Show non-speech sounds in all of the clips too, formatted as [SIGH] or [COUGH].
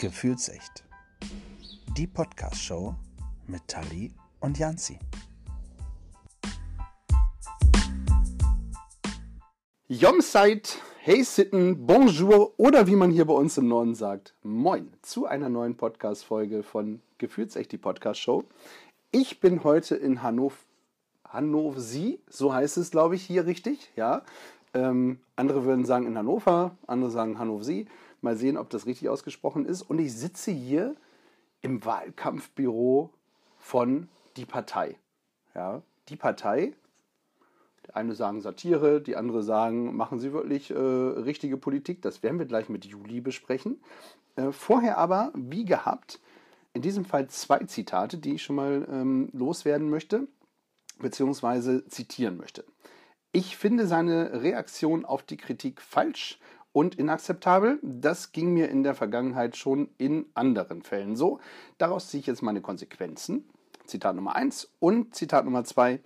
Gefühlsecht. Die Podcast-Show mit Tali und Janzi. Jomseit, hey Sitten, bonjour oder wie man hier bei uns im Norden sagt, moin zu einer neuen Podcast-Folge von Gefühlsecht, die Podcast-Show. Ich bin heute in Hannover, Hannover, so heißt es, glaube ich, hier richtig, ja. Ähm, andere würden sagen in Hannover, andere sagen Hannover. Mal sehen, ob das richtig ausgesprochen ist. Und ich sitze hier im Wahlkampfbüro von Die Partei. Ja, die Partei. Die eine sagen Satire, die andere sagen, machen Sie wirklich äh, richtige Politik. Das werden wir gleich mit Juli besprechen. Äh, vorher aber, wie gehabt, in diesem Fall zwei Zitate, die ich schon mal ähm, loswerden möchte, beziehungsweise zitieren möchte. Ich finde seine Reaktion auf die Kritik falsch und inakzeptabel. Das ging mir in der Vergangenheit schon in anderen Fällen so. Daraus ziehe ich jetzt meine Konsequenzen. Zitat Nummer 1 und Zitat Nummer 2.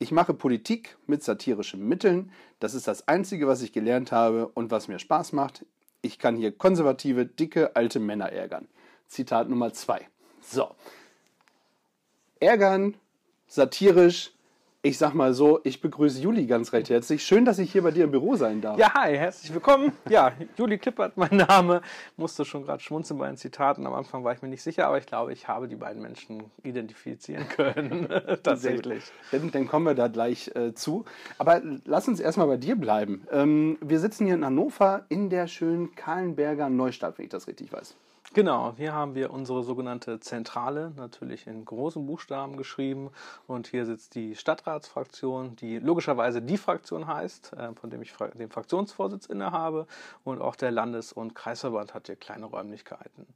Ich mache Politik mit satirischen Mitteln. Das ist das Einzige, was ich gelernt habe und was mir Spaß macht. Ich kann hier konservative, dicke, alte Männer ärgern. Zitat Nummer 2. So. Ärgern, satirisch, ich sag mal so, ich begrüße Juli ganz recht herzlich. Schön, dass ich hier bei dir im Büro sein darf. Ja, hi, herzlich willkommen. Ja, Juli Klippert, mein Name. Musste schon gerade schmunzeln bei den Zitaten. Am Anfang war ich mir nicht sicher, aber ich glaube, ich habe die beiden Menschen identifizieren [LAUGHS] können. Tatsächlich. Dann, dann, kommen wir da gleich äh, zu. Aber lass uns erstmal bei dir bleiben. Ähm, wir sitzen hier in Hannover in der schönen Kahlenberger Neustadt, wenn ich das richtig weiß. Genau, hier haben wir unsere sogenannte Zentrale, natürlich in großen Buchstaben geschrieben. Und hier sitzt die Stadtratsfraktion, die logischerweise die Fraktion heißt, äh, von dem ich den Fraktionsvorsitz innehabe. Und auch der Landes- und Kreisverband hat hier kleine Räumlichkeiten.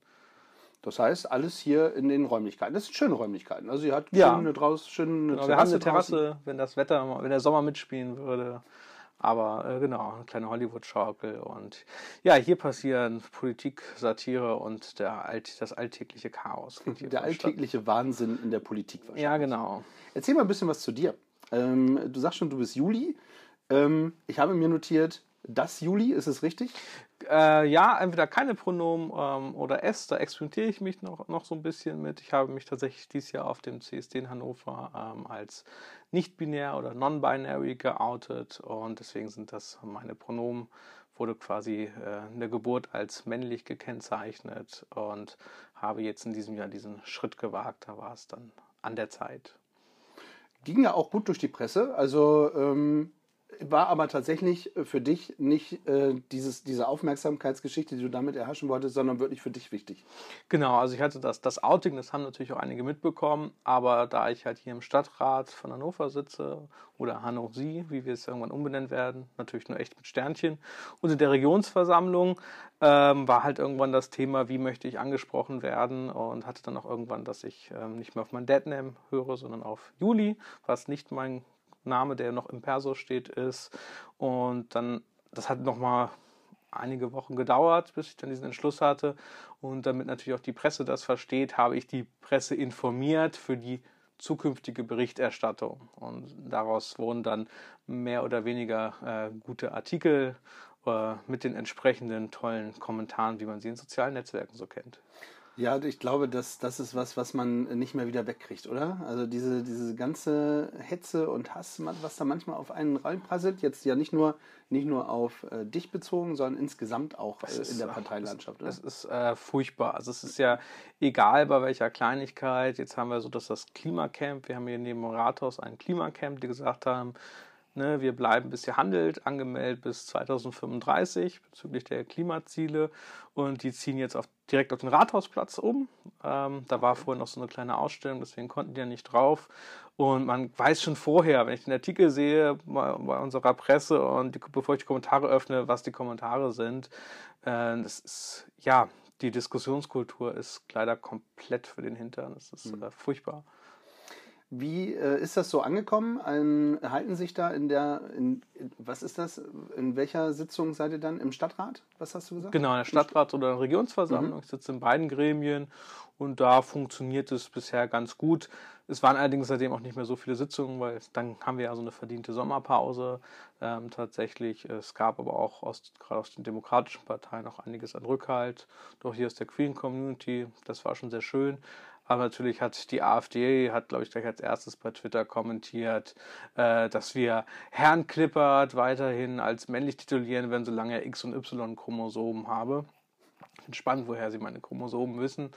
Das heißt, alles hier in den Räumlichkeiten. Das sind schöne Räumlichkeiten. Also, ihr habt ja. schön draußen, schön eine genau, Terrasse. Wir haben eine Terrasse, wenn das Wetter, wenn der Sommer mitspielen würde. Aber äh, genau, eine kleine Hollywood-Schaukel. Und ja, hier passieren Politik, Satire und der Alt, das alltägliche Chaos. [LAUGHS] Der alltägliche Wahnsinn in der Politik wahrscheinlich. Ja, genau. Erzähl mal ein bisschen was zu dir. Ähm, du sagst schon, du bist Juli. Ähm, ich habe mir notiert, das Juli, ist es richtig? Äh, ja, entweder keine Pronomen ähm, oder S, da experimentiere ich mich noch, noch so ein bisschen mit. Ich habe mich tatsächlich dieses Jahr auf dem CSD in Hannover ähm, als nicht-binär oder non-binary geoutet und deswegen sind das meine Pronomen. Wurde quasi äh, in der Geburt als männlich gekennzeichnet und habe jetzt in diesem Jahr diesen Schritt gewagt. Da war es dann an der Zeit. Ging ja auch gut durch die Presse. Also ähm, war aber tatsächlich für dich nicht äh, dieses, diese Aufmerksamkeitsgeschichte, die du damit erhaschen wolltest, sondern wirklich für dich wichtig. Genau, also ich hatte das, das Outing, das haben natürlich auch einige mitbekommen, aber da ich halt hier im Stadtrat von Hannover sitze oder Hannover wie wir es irgendwann umbenennen werden, natürlich nur echt mit Sternchen, und in der Regionsversammlung ähm, war halt irgendwann das Thema, wie möchte ich angesprochen werden und hatte dann auch irgendwann, dass ich ähm, nicht mehr auf mein Deadname höre, sondern auf Juli, was nicht mein Name, der noch im Perso steht, ist. Und dann, das hat nochmal einige Wochen gedauert, bis ich dann diesen Entschluss hatte. Und damit natürlich auch die Presse das versteht, habe ich die Presse informiert für die zukünftige Berichterstattung. Und daraus wurden dann mehr oder weniger äh, gute Artikel äh, mit den entsprechenden tollen Kommentaren, wie man sie in sozialen Netzwerken so kennt. Ja, ich glaube, das, das ist was, was man nicht mehr wieder wegkriegt, oder? Also diese, diese ganze Hetze und Hass, was da manchmal auf einen reinprasselt, jetzt ja nicht nur, nicht nur auf äh, dich bezogen, sondern insgesamt auch äh, in der Parteilandschaft. Es, es ist äh, furchtbar. Also es ist ja egal bei welcher Kleinigkeit. Jetzt haben wir so dass das Klimacamp, wir haben hier neben dem Rathaus ein Klimacamp, die gesagt haben, Ne, wir bleiben, bis ihr handelt, angemeldet bis 2035 bezüglich der Klimaziele. Und die ziehen jetzt auf, direkt auf den Rathausplatz um. Ähm, da war vorher noch so eine kleine Ausstellung, deswegen konnten die ja nicht drauf. Und man weiß schon vorher, wenn ich den Artikel sehe bei, bei unserer Presse und die, bevor ich die Kommentare öffne, was die Kommentare sind. Äh, das ist, ja, die Diskussionskultur ist leider komplett für den Hintern. Das ist mhm. äh, furchtbar. Wie äh, ist das so angekommen? Ähm, halten sich da in der, in, in, was ist das? In welcher Sitzung seid ihr dann? Im Stadtrat? Was hast du gesagt? Genau, in der Stadtrat- oder der Regionsversammlung. Mhm. Ich sitze in beiden Gremien und da funktioniert es bisher ganz gut. Es waren allerdings seitdem auch nicht mehr so viele Sitzungen, weil dann haben wir ja so eine verdiente Sommerpause ähm, tatsächlich. Es gab aber auch aus, gerade aus den demokratischen Parteien auch einiges an Rückhalt. Doch hier aus der Queen Community, das war schon sehr schön. Aber natürlich hat die AfD, hat glaube ich gleich als erstes bei Twitter kommentiert, äh, dass wir Herrn Klippert weiterhin als männlich titulieren werden, solange er X- und Y-Chromosomen habe. Ich bin spannend, woher sie meine Chromosomen wissen.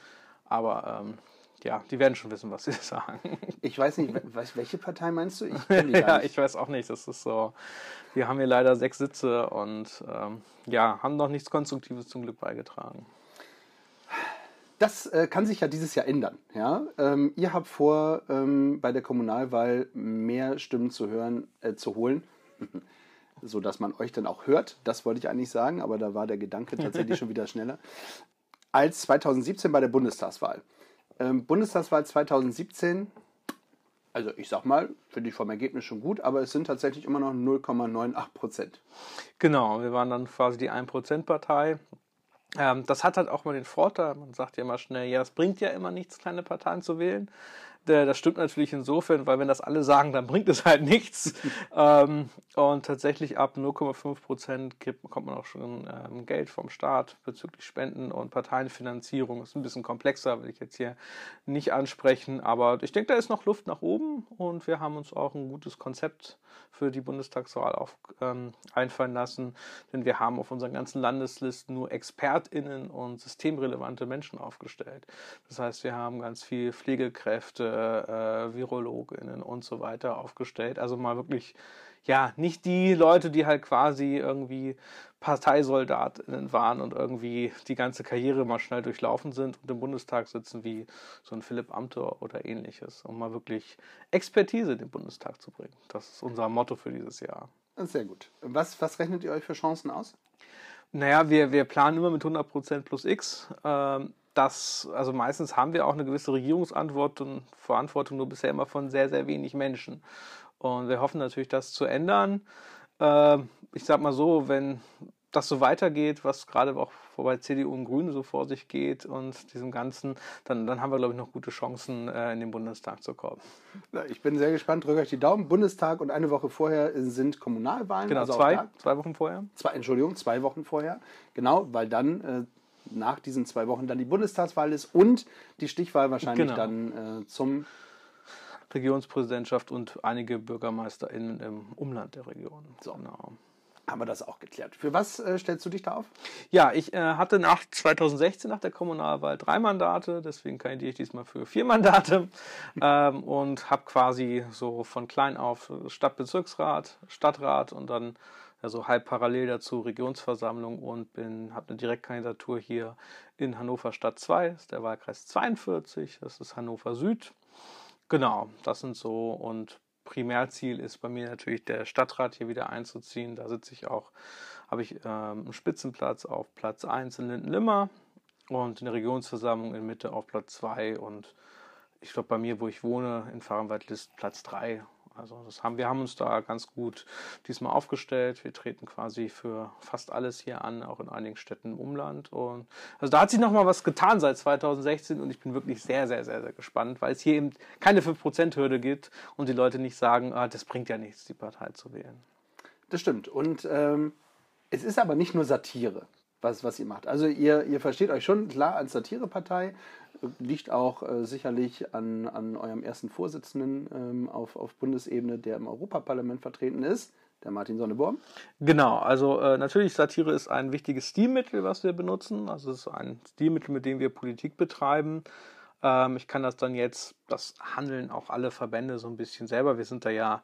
Aber ähm, ja, die werden schon wissen, was sie [LAUGHS] sagen. Ich weiß nicht, welche Partei meinst du? Ich [LAUGHS] ja, ich weiß auch nicht. Das ist so. Wir haben hier leider sechs Sitze und ähm, ja, haben noch nichts Konstruktives zum Glück beigetragen. Das äh, kann sich ja dieses Jahr ändern. Ja? Ähm, ihr habt vor, ähm, bei der Kommunalwahl mehr Stimmen zu hören, äh, zu holen, [LAUGHS] sodass man euch dann auch hört. Das wollte ich eigentlich sagen, aber da war der Gedanke tatsächlich schon wieder schneller. [LAUGHS] Als 2017 bei der Bundestagswahl. Ähm, Bundestagswahl 2017, also ich sag mal, finde ich vom Ergebnis schon gut, aber es sind tatsächlich immer noch 0,98 Prozent. Genau, wir waren dann quasi die 1%-Partei. Ähm, das hat halt auch mal den Vorteil, man sagt ja immer schnell, ja, es bringt ja immer nichts, kleine Parteien zu wählen. Das stimmt natürlich insofern, weil wenn das alle sagen, dann bringt es halt nichts. [LAUGHS] ähm, und tatsächlich ab 0,5 Prozent bekommt man auch schon ähm, Geld vom Staat bezüglich Spenden und Parteienfinanzierung. Das ist ein bisschen komplexer, will ich jetzt hier nicht ansprechen. Aber ich denke, da ist noch Luft nach oben und wir haben uns auch ein gutes Konzept für die Bundestagswahl auf, ähm, einfallen lassen. Denn wir haben auf unseren ganzen Landeslisten nur ExpertInnen und systemrelevante Menschen aufgestellt. Das heißt, wir haben ganz viel Pflegekräfte, äh, VirologInnen und so weiter aufgestellt. Also mal wirklich, ja, nicht die Leute, die halt quasi irgendwie ParteisoldatInnen waren und irgendwie die ganze Karriere mal schnell durchlaufen sind und im Bundestag sitzen wie so ein Philipp Amthor oder ähnliches, um mal wirklich Expertise in den Bundestag zu bringen. Das ist unser Motto für dieses Jahr. Sehr gut. Was, was rechnet ihr euch für Chancen aus? Naja, wir, wir planen immer mit 100% plus X. Ähm, das, also meistens haben wir auch eine gewisse Regierungsantwort und Verantwortung, nur bisher immer von sehr, sehr wenig Menschen. Und wir hoffen natürlich, das zu ändern. Äh, ich sag mal so, wenn das so weitergeht, was gerade auch bei CDU und Grünen so vor sich geht und diesem Ganzen, dann, dann haben wir, glaube ich, noch gute Chancen, äh, in den Bundestag zu kommen. Ich bin sehr gespannt, drücke euch die Daumen. Bundestag und eine Woche vorher sind Kommunalwahlen. Genau, also zwei, zwei Wochen vorher. Zwei, Entschuldigung, zwei Wochen vorher. Genau, weil dann äh, nach diesen zwei Wochen dann die Bundestagswahl ist und die Stichwahl wahrscheinlich genau. dann äh, zum Regionspräsidentschaft und einige BürgermeisterInnen im Umland der Region. So. Genau. Haben wir das auch geklärt. Für was äh, stellst du dich da auf? Ja, ich äh, hatte nach 2016 nach der Kommunalwahl drei Mandate, deswegen kandidiere ich diesmal für vier Mandate [LAUGHS] ähm, und habe quasi so von klein auf Stadtbezirksrat, Stadtrat und dann also halb parallel dazu Regionsversammlung und bin habe eine Direktkandidatur hier in Hannover Stadt 2, das ist der Wahlkreis 42, das ist Hannover Süd. Genau, das sind so und Primärziel ist bei mir natürlich der Stadtrat hier wieder einzuziehen. Da sitze ich auch, habe ich ähm, einen Spitzenplatz auf Platz 1 in Lindenlimmer und in der Regionsversammlung in Mitte auf Platz 2 und ich glaube bei mir, wo ich wohne, in Fahrenwaldlist Platz 3 also das haben, wir haben uns da ganz gut diesmal aufgestellt. Wir treten quasi für fast alles hier an, auch in einigen Städten im Umland. Und also da hat sich nochmal was getan seit 2016 und ich bin wirklich sehr, sehr, sehr, sehr gespannt, weil es hier eben keine 5%-Hürde gibt und die Leute nicht sagen, ah, das bringt ja nichts, die Partei zu wählen. Das stimmt. Und ähm, es ist aber nicht nur Satire was, was ihr macht. Also ihr, ihr versteht euch schon klar als Satirepartei, liegt auch äh, sicherlich an, an eurem ersten Vorsitzenden ähm, auf, auf Bundesebene, der im Europaparlament vertreten ist, der Martin Sonneborn. Genau, also äh, natürlich Satire ist ein wichtiges Stilmittel, was wir benutzen. Also es ist ein Stilmittel, mit dem wir Politik betreiben. Ähm, ich kann das dann jetzt, das handeln auch alle Verbände so ein bisschen selber. Wir sind da ja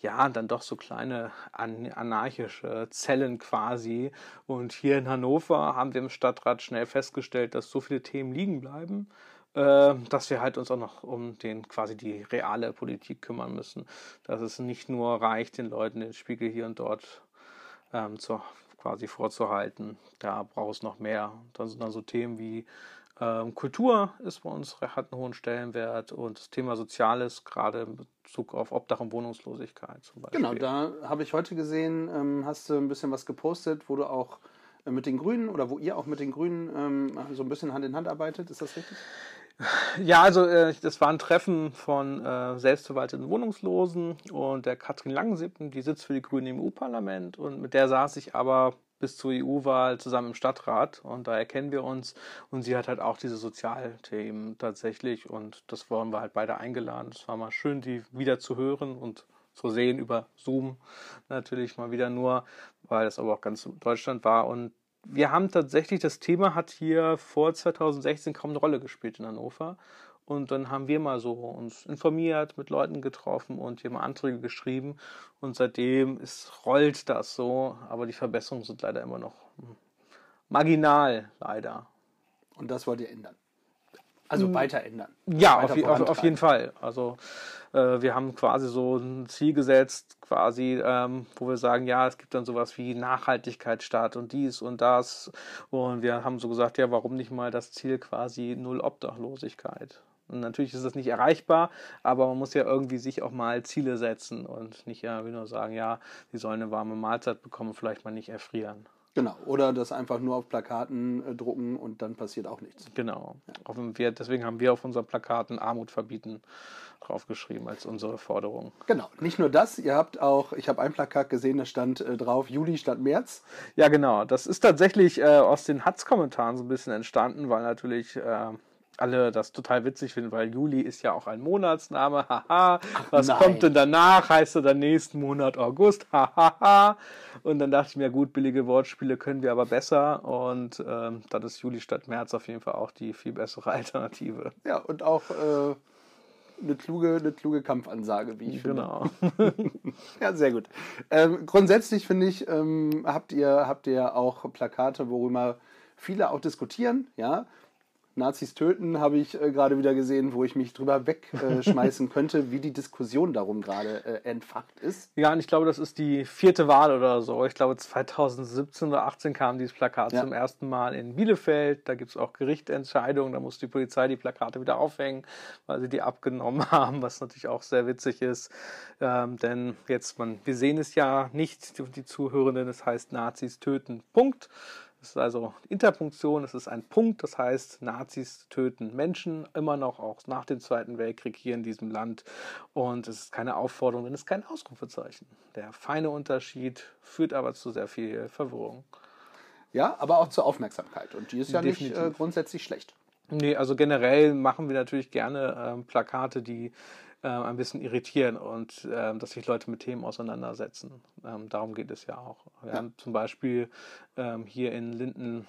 ja, dann doch so kleine anarchische Zellen quasi. Und hier in Hannover haben wir im Stadtrat schnell festgestellt, dass so viele Themen liegen bleiben, äh, dass wir halt uns auch noch um den quasi die reale Politik kümmern müssen. Dass es nicht nur reicht, den Leuten den Spiegel hier und dort ähm, zur quasi vorzuhalten. Da braucht es noch mehr. Dann sind dann so Themen wie ähm, Kultur ist bei uns hat einen hohen Stellenwert und das Thema Soziales, gerade in Bezug auf Obdach und Wohnungslosigkeit zum Beispiel. Genau, da habe ich heute gesehen, ähm, hast du ein bisschen was gepostet, wo du auch äh, mit den Grünen oder wo ihr auch mit den Grünen ähm, so ein bisschen Hand in Hand arbeitet, ist das richtig? Ja, also äh, das war ein Treffen von äh, selbstverwalteten Wohnungslosen und der Katrin Langsippen, die sitzt für die Grünen im EU-Parlament und mit der saß ich aber bis zur EU-Wahl zusammen im Stadtrat und da erkennen wir uns und sie hat halt auch diese Sozialthemen tatsächlich und das wurden wir halt beide eingeladen. Es war mal schön, die wieder zu hören und zu sehen über Zoom natürlich mal wieder nur, weil das aber auch ganz Deutschland war und wir haben tatsächlich, das Thema hat hier vor 2016 kaum eine Rolle gespielt in Hannover und dann haben wir mal so uns informiert, mit Leuten getroffen und hier mal Anträge geschrieben. Und seitdem ist, rollt das so. Aber die Verbesserungen sind leider immer noch hm, marginal, leider. Und das wollt ihr ändern? Also weiter ändern? Ja, weiter auf, auf, auf, jeden Fall. Also äh, wir haben quasi so ein Ziel gesetzt, quasi, ähm, wo wir sagen, ja, es gibt dann sowas wie Nachhaltigkeitsstaat und dies und das. Und wir haben so gesagt, ja, warum nicht mal das Ziel quasi Null Obdachlosigkeit? Und natürlich ist das nicht erreichbar, aber man muss ja irgendwie sich auch mal Ziele setzen und nicht ja wie nur sagen, ja, die sollen eine warme Mahlzeit bekommen, vielleicht mal nicht erfrieren. Genau, oder das einfach nur auf Plakaten äh, drucken und dann passiert auch nichts. Genau. Ja. Wir, deswegen haben wir auf unseren Plakaten Armut verbieten draufgeschrieben als unsere Forderung. Genau, nicht nur das, ihr habt auch, ich habe ein Plakat gesehen, da stand äh, drauf Juli statt März. Ja, genau. Das ist tatsächlich äh, aus den Hatz-Kommentaren so ein bisschen entstanden, weil natürlich äh, alle das total witzig finden, weil Juli ist ja auch ein Monatsname. Haha. Was Nein. kommt denn danach? Heißt er dann nächsten Monat August? Hahaha. Und dann dachte ich mir, gut, billige Wortspiele können wir aber besser. Und ähm, dann ist Juli statt März auf jeden Fall auch die viel bessere [LAUGHS] Alternative. Ja, und auch äh, eine, kluge, eine kluge Kampfansage, wie ich genau. finde. Genau. [LAUGHS] ja, sehr gut. Ähm, grundsätzlich finde ich, ähm, habt, ihr, habt ihr auch Plakate, worüber viele auch diskutieren, ja. Nazis töten, habe ich äh, gerade wieder gesehen, wo ich mich drüber wegschmeißen äh, [LAUGHS] könnte, wie die Diskussion darum gerade äh, entfacht ist. Ja, und ich glaube, das ist die vierte Wahl oder so. Ich glaube, 2017 oder 2018 kam dieses Plakat ja. zum ersten Mal in Bielefeld. Da gibt es auch Gerichtsentscheidungen, da muss die Polizei die Plakate wieder aufhängen, weil sie die abgenommen [LAUGHS] haben, was natürlich auch sehr witzig ist. Ähm, denn jetzt, man, wir sehen es ja nicht, die, die Zuhörenden, es heißt Nazis töten. Punkt. Es ist also Interpunktion, es ist ein Punkt, das heißt, Nazis töten Menschen immer noch, auch nach dem Zweiten Weltkrieg hier in diesem Land. Und es ist keine Aufforderung, denn es ist kein Ausrufezeichen. Der feine Unterschied führt aber zu sehr viel Verwirrung. Ja, aber auch zur Aufmerksamkeit. Und die ist ja Definitiv. nicht äh, grundsätzlich schlecht. Nee, also generell machen wir natürlich gerne äh, Plakate, die äh, ein bisschen irritieren und äh, dass sich Leute mit Themen auseinandersetzen. Ähm, darum geht es ja auch. Wir ja. haben zum Beispiel ähm, hier in Linden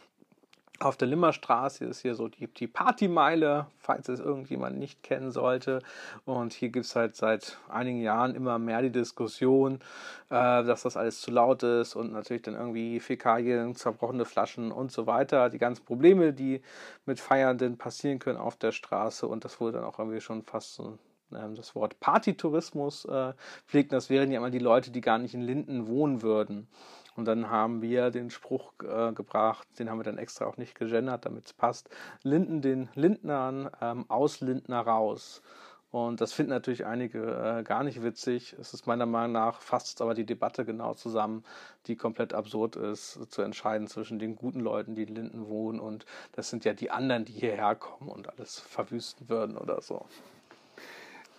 auf der Limmerstraße ist hier so die, die Partymeile, falls es irgendjemand nicht kennen sollte. Und hier gibt es halt seit einigen Jahren immer mehr die Diskussion, äh, dass das alles zu laut ist und natürlich dann irgendwie Fäkalien, zerbrochene Flaschen und so weiter. Die ganzen Probleme, die mit Feiernden passieren können auf der Straße. Und das wurde dann auch irgendwie schon fast so das Wort Partytourismus äh, pflegt. Das wären ja immer die Leute, die gar nicht in Linden wohnen würden. Und dann haben wir den Spruch äh, gebracht, den haben wir dann extra auch nicht gegendert, damit es passt. Linden den Lindnern, ähm, aus Lindner raus. Und das finden natürlich einige äh, gar nicht witzig. Es ist meiner Meinung nach fasst aber die Debatte genau zusammen, die komplett absurd ist, zu entscheiden zwischen den guten Leuten, die in Linden wohnen, und das sind ja die anderen, die hierher kommen und alles verwüsten würden oder so.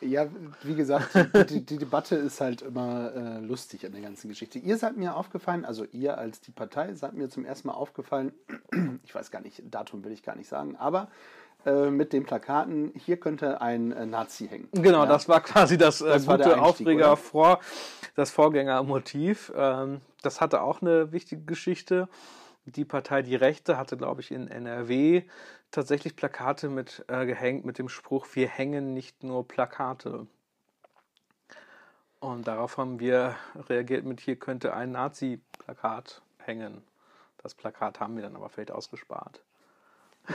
Ja, wie gesagt, die, die, Debatte ist halt immer äh, lustig an der ganzen Geschichte. Ihr seid mir aufgefallen, also ihr als die Partei seid mir zum ersten Mal aufgefallen, [CLEARS THROAT] ich weiß gar nicht, Datum will ich gar nicht sagen, aber äh, mit den Plakaten, hier könnte ein äh, Nazi hängen. Genau, ja. das war quasi das, äh, das gute Aufreger vor, das Vorgängermotiv. Ähm, das hatte auch eine wichtige Geschichte. Die Partei Die Rechte hatte, glaube ich, in NRW tatsächlich Plakate mit äh, gehängt mit dem Spruch, wir hängen nicht nur Plakate. Und darauf haben wir reagiert mit, hier könnte ein Nazi-Plakat hängen. Das Plakat haben wir dann aber vielleicht ausgespart. [LAUGHS]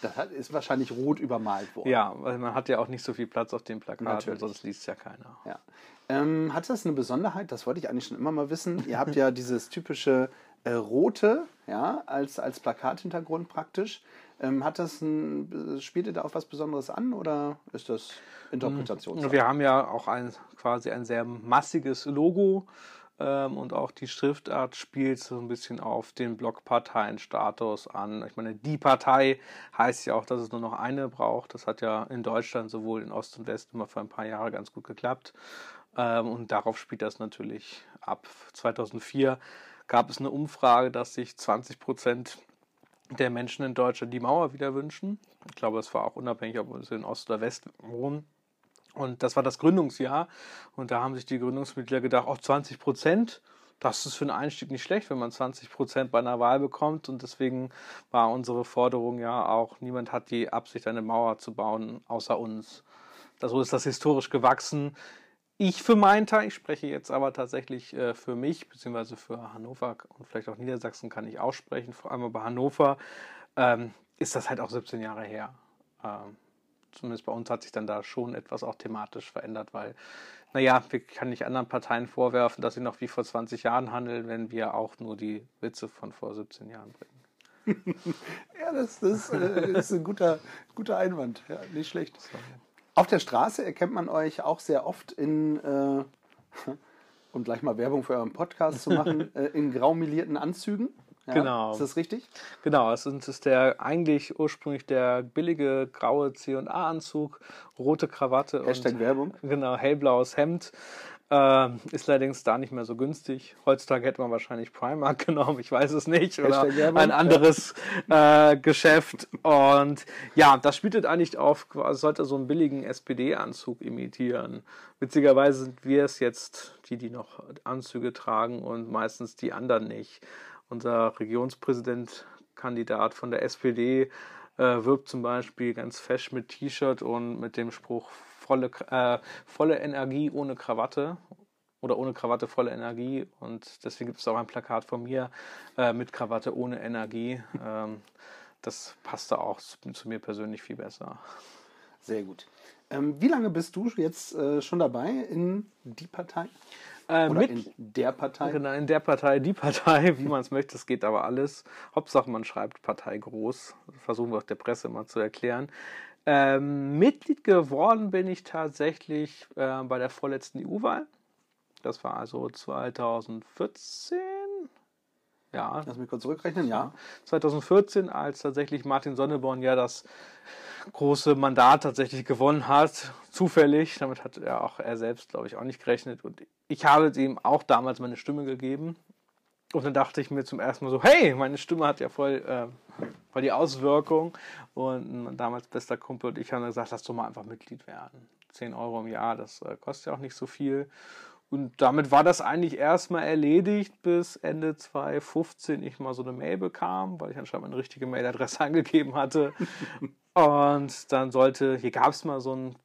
Das ist wahrscheinlich rot übermalt worden. Ja, weil man hat ja auch nicht so viel Platz auf dem Plakat, sonst liest ja keiner. Ja. Ähm, hat das eine Besonderheit? Das wollte ich eigentlich schon immer mal wissen. Ihr habt ja dieses typische äh, rote, ja, als, als Plakathintergrund praktisch. Ähm, hat das ein, spielt ihr da auch was Besonderes an oder ist das Interpretation? Wir haben ja auch ein quasi ein sehr massiges Logo ähm, und auch die Schriftart spielt so ein bisschen auf den Blockparteienstatus an. Ich meine, die Partei heißt ja auch, dass es nur noch eine braucht. Das hat ja in Deutschland sowohl in Ost und West immer für ein paar Jahre ganz gut geklappt. Ähm, und darauf spielt das natürlich ab. 2004 gab es eine Umfrage, dass sich 20 Prozent der Menschen in Deutschland die Mauer wieder wünschen. Ich glaube, es war auch unabhängig, ob sie in Ost oder West wohnen. Und das war das Gründungsjahr. Und da haben sich die Gründungsmitglieder gedacht, auch 20 Prozent, das ist für einen Einstieg nicht schlecht, wenn man 20 Prozent bei einer Wahl bekommt. Und deswegen war unsere Forderung ja auch, niemand hat die Absicht, eine Mauer zu bauen, außer uns. So ist das historisch gewachsen. Ich für meinen Teil, ich spreche jetzt aber tatsächlich äh, für mich, beziehungsweise für Hannover und vielleicht auch Niedersachsen kann ich aussprechen, vor allem bei Hannover, ähm, ist das halt auch 17 Jahre her. Ähm, zumindest bei uns hat sich dann da schon etwas auch thematisch verändert, weil, naja, wir können nicht anderen Parteien vorwerfen, dass sie noch wie vor 20 Jahren handeln, wenn wir auch nur die Witze von vor 17 Jahren bringen. [LAUGHS] ja, das, das, äh, ist ein guter, guter Einwand. Ja, nicht schlecht. Auf der Straße erkennt man euch auch sehr oft in, äh, [LAUGHS] um gleich mal Werbung für euren Podcast zu machen, [LAUGHS] äh, in graumelierten Anzügen. Ja, genau. Ist das richtig? Genau, es ist der eigentlich ursprünglich der billige graue C&A-Anzug, rote Krawatte Hashtag und Werbung. genau hellblaues Hemd. Äh, ist allerdings da nicht mehr so günstig. Heutzutage hätte man wahrscheinlich Primark [LAUGHS] genommen, ich weiß es nicht. Oder ein anderes äh, Geschäft. Und ja, das spielt eigentlich auf, sollte so einen billigen SPD-Anzug imitieren. Witzigerweise sind wir es jetzt, die, die noch Anzüge tragen und meistens die anderen nicht. Unser Regionspräsident, Kandidat von der SPD, äh, wirbt zum Beispiel ganz fesch mit T-Shirt und mit dem Spruch volle, äh, volle Energie ohne Krawatte oder ohne Krawatte volle Energie. Und deswegen gibt es auch ein Plakat von mir äh, mit Krawatte ohne Energie. Ähm, das passte auch zu, zu, mir persönlich viel besser. Sehr gut. Ähm, wie lange bist du jetzt äh, schon dabei in die Partei? Äh, Oder mit, in der Partei? Genau, in der Partei, die Partei, [LAUGHS] wie man es möchte, es geht aber alles. Hauptsache, man schreibt Partei groß. Versuchen wir auch der Presse mal zu erklären. Ähm, Mitglied geworden bin ich tatsächlich äh, bei der vorletzten EU-Wahl. Das war also 2014. Ja. Lass mich kurz zurückrechnen, ja. 2014, als tatsächlich Martin Sonneborn ja das große Mandat tatsächlich gewonnen hat. Zufällig. Damit hat er auch er selbst, glaube ich, auch nicht gerechnet. Und ich habe ihm auch damals meine Stimme gegeben. Und dann dachte ich mir zum ersten Mal so, hey, meine Stimme hat ja voll, äh, voll die Auswirkung. Und ein damals bester Kumpel und ich haben gesagt, lass doch mal einfach Mitglied werden. 10 Euro im Jahr, das äh, kostet ja auch nicht so viel. Und damit war das eigentlich erstmal erledigt, bis Ende 2015 ich mal so eine Mail bekam, weil ich anscheinend eine richtige Mailadresse [LAUGHS] angegeben hatte. [LAUGHS] und dann sollte, hier gab es mal so einen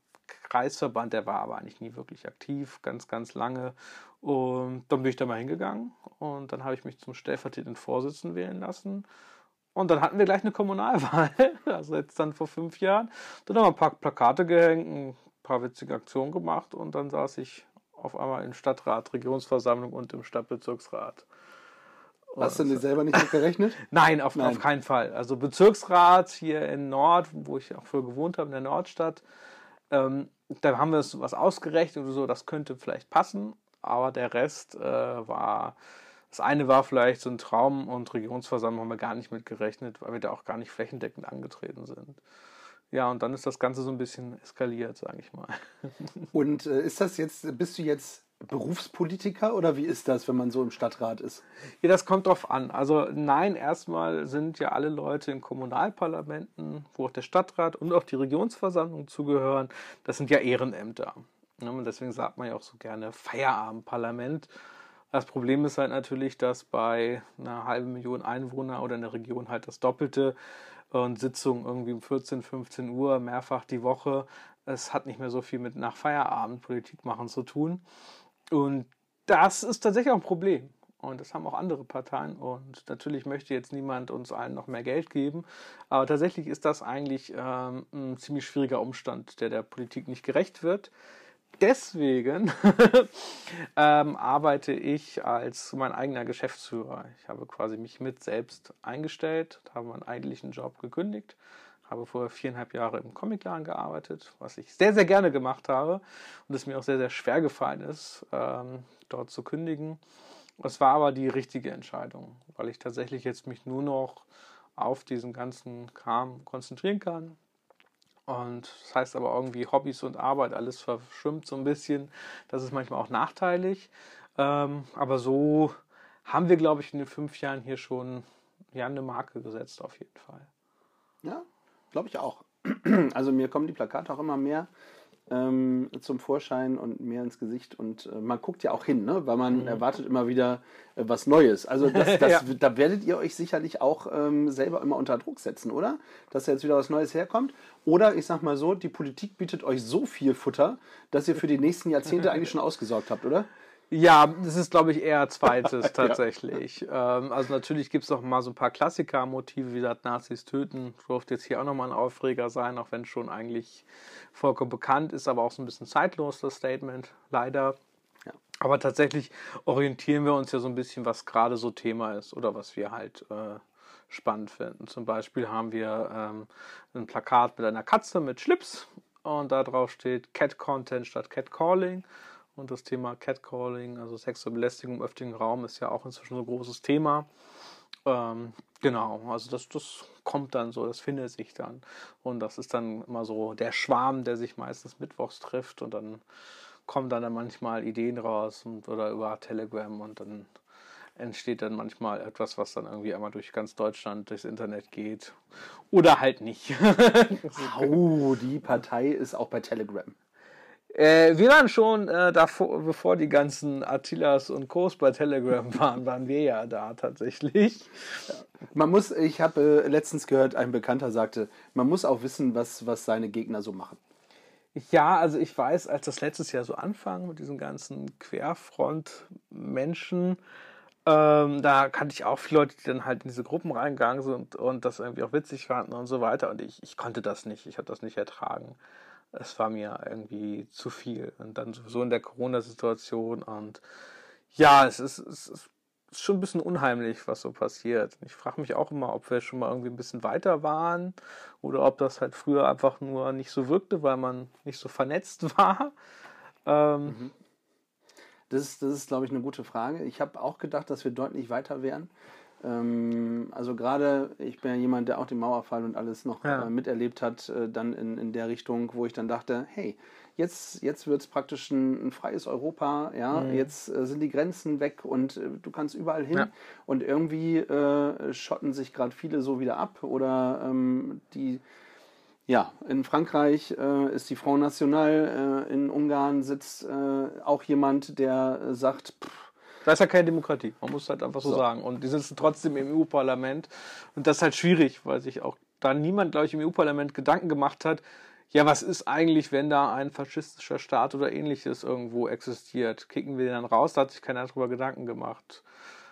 Kreisverband, der war aber eigentlich nie wirklich aktiv, ganz, ganz lange. Und dann bin ich da mal hingegangen und dann habe ich mich zum stellvertretenden Vorsitzenden wählen lassen. Und dann hatten wir gleich eine Kommunalwahl, [LAUGHS] also jetzt dann vor fünf Jahren. Dann haben wir ein paar Plakate gehängt, ein paar witzige Aktionen gemacht und dann saß ich auf einmal im Stadtrat, Regionsversammlung und im Stadtbezirksrat. Hast du dir selber nicht mit gerechnet? [LAUGHS] Nein auf, Nein, auf keinen Fall. Also Bezirksrat hier in Nord, wo ich auch früher gewohnt habe, in der Nordstadt, ähm, da haben wir was ausgerechnet oder so, das könnte vielleicht passen aber der Rest äh, war. Das eine war vielleicht so ein Traum und Regionsversammlung haben wir gar nicht mit gerechnet, weil wir da auch gar nicht flächendeckend angetreten sind. Ja, und dann ist das Ganze so ein bisschen eskaliert, sage ich mal. [LAUGHS] Und äh, ist das jetzt, bist du jetzt Berufspolitiker oder wie ist das, wenn man so im Stadtrat ist? Ja, das kommt drauf an. Also nein, erstmal sind ja alle Leute in Kommunalparlamenten, wo auch der Stadtrat und auch die Regionsversammlung zugehören, das sind ja Ehrenämter. Ne, und deswegen sagt man ja auch so gerne Feierabendparlament. Das Problem ist halt natürlich, dass bei einer halben Million Einwohner oder in der Region halt das Doppelte und Sitzungen irgendwie um 14, 15 Uhr mehrfach die Woche. Es hat nicht mehr so viel mit nach Feierabend Politik machen zu tun. Und das ist tatsächlich auch ein Problem. Und das haben auch andere Parteien. Und natürlich möchte jetzt niemand uns allen noch mehr Geld geben. Aber tatsächlich ist das eigentlich ähm, ein ziemlich schwieriger Umstand, der der Politik nicht gerecht wird. deswegen [LAUGHS] ähm, arbeite ich als mein eigener Geschäftsführer. Ich habe quasi mich mit selbst eingestellt, habe meinen eigentlichen Job gekündigt, habe vorher viereinhalb Jahre im Comicladen gearbeitet, was ich sehr, sehr gerne gemacht habe und es mir auch sehr, sehr schwer gefallen ist, ähm, dort zu kündigen. Es war aber die richtige Entscheidung, weil ich tatsächlich jetzt mich nur noch auf diesen ganzen Kram konzentrieren kann, und das heißt aber irgendwie Hobbys und Arbeit, alles verschwimmt so ein bisschen. Das ist manchmal auch nachteilig. Ähm, aber so haben wir, glaube ich, in den fünf Jahren hier schon ja, eine Marke gesetzt, auf jeden Fall. Ja, glaube ich auch. [CLEARS THROAT] Also mir kommen die Plakate auch immer mehr ähm, zum Vorschein und mehr ins Gesicht. Und äh, man guckt ja auch hin, ne? weil man mhm. erwartet immer wieder äh, was Neues. Also das, [LAUGHS] das, ja. da werdet ihr euch sicherlich auch ähm, selber immer unter Druck setzen, oder? Dass jetzt wieder was Neues herkommt. Oder ich sag mal so, die Politik bietet euch so viel Futter, dass ihr für die nächsten Jahrzehnte [LAUGHS] eigentlich schon ausgesorgt habt, oder? Ja, das ist, glaube ich, eher zweites [LAUGHS] tatsächlich. ja. ähm, also natürlich gibt es noch mal so ein paar Klassiker-Motive, wie gesagt, Nazis töten. Durfte jetzt hier auch nochmal ein Aufreger sein, auch wenn es schon eigentlich vollkommen bekannt ist, aber auch so ein bisschen zeitlos, das Statement, leider. Ja. Aber tatsächlich orientieren wir uns ja so ein bisschen, was gerade so Thema ist oder was wir halt äh, spannend finden. Zum Beispiel haben wir ähm, ein Plakat mit einer Katze mit Schlips und da drauf steht Cat Content statt Cat Calling. Und das Thema Catcalling, also sexuelle Belästigung im öffentlichen Raum, ist ja auch inzwischen so ein großes Thema. Ähm, genau, also das, das kommt dann so, das findet sich dann. Und das ist dann immer so der Schwarm, der sich meistens mittwochs trifft und dann kommen dann, dann manchmal Ideen raus und, oder über Telegram und dann entsteht dann manchmal etwas, was dann irgendwie einmal durch ganz Deutschland durchs Internet geht. Oder halt nicht. [LAUGHS] oh, die Partei ist auch bei Telegram. Äh, wir waren schon äh, davor, bevor die ganzen Attilas und Kurs bei Telegram [LAUGHS] waren, waren wir ja da tatsächlich. Man muss, ich habe äh, letztens gehört, ein Bekannter sagte, man muss auch wissen, was, was seine Gegner so machen. Ja, also ich weiß, als das letztes Jahr so anfang mit diesen ganzen Querfront-Menschen, ähm, da kannte ich auch viele Leute, die dann halt in diese Gruppen reingegangen sind und das irgendwie auch witzig fanden und so weiter. Und ich, ich konnte das nicht, ich habe das nicht ertragen es war mir irgendwie zu viel. Und dann sowieso in der Corona-Situation und ja, es ist, es ist schon ein bisschen unheimlich, was so passiert. Ich frage mich auch immer, ob wir schon mal irgendwie ein bisschen weiter waren oder ob das halt früher einfach nur nicht so wirkte, weil man nicht so vernetzt [LAUGHS] war. Ähm, mhm. Das das ist, glaube ich, eine gute Frage. Ich habe auch gedacht, dass wir deutlich weiter wären. Ähm, also gerade, ich bin ja jemand, der auch den Mauerfall und alles noch ja. äh, miterlebt hat, äh, dann in, in der Richtung, wo ich dann dachte, hey, jetzt, jetzt wird es praktisch ein, ein, freies Europa, ja, mhm. jetzt äh, sind die Grenzen weg und äh, du kannst überall hin ja. und irgendwie äh, schotten sich gerade viele so wieder ab oder ähm, die ja, in Frankreich äh, ist die Front National, äh, in Ungarn sitzt äh, auch jemand, der sagt, pff, da ist ja keine Demokratie. Man muss halt einfach so, so. sagen. Und die sitzen trotzdem im EU-Parlament. Und das ist halt schwierig, weil sich auch da niemand, glaube ich, im EU-Parlament Gedanken gemacht hat, ja, was ist eigentlich, wenn da ein faschistischer Staat oder ähnliches irgendwo existiert? Kicken wir den dann raus? Da hat sich keiner darüber Gedanken gemacht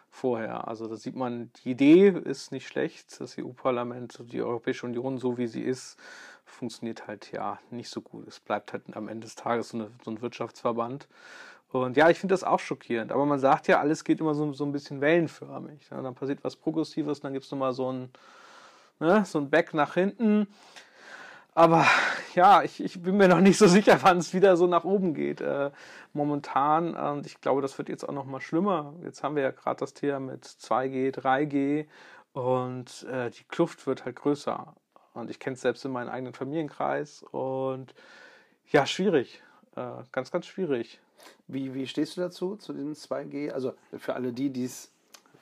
vorher. Also da sieht man, die Idee ist nicht schlecht. Das EU-Parlament, die Europäische Union, so wie sie ist, funktioniert halt ja nicht so gut. Es bleibt halt am Ende des Tages so, eine, so ein Wirtschaftsverband. Und ja, ich finde das auch schockierend. Aber man sagt ja, alles geht immer so, so ein bisschen wellenförmig. Ja, dann passiert was Progressives, dann gibt es nochmal so ein, ne, so ein Back nach hinten. Aber ja, ich, ich bin mir noch nicht so sicher, [LAUGHS] wann es wieder so nach oben geht. Äh, momentan, und ich glaube, das wird jetzt auch nochmal schlimmer. Jetzt haben wir ja gerade das Thema mit 2G, 3G und äh, die Kluft wird halt größer. Und ich kenne es selbst in meinem eigenen Familienkreis und ja, schwierig. Äh, ganz, ganz schwierig. Wie, wie stehst du dazu, zu dem 2G? Also für alle die, die es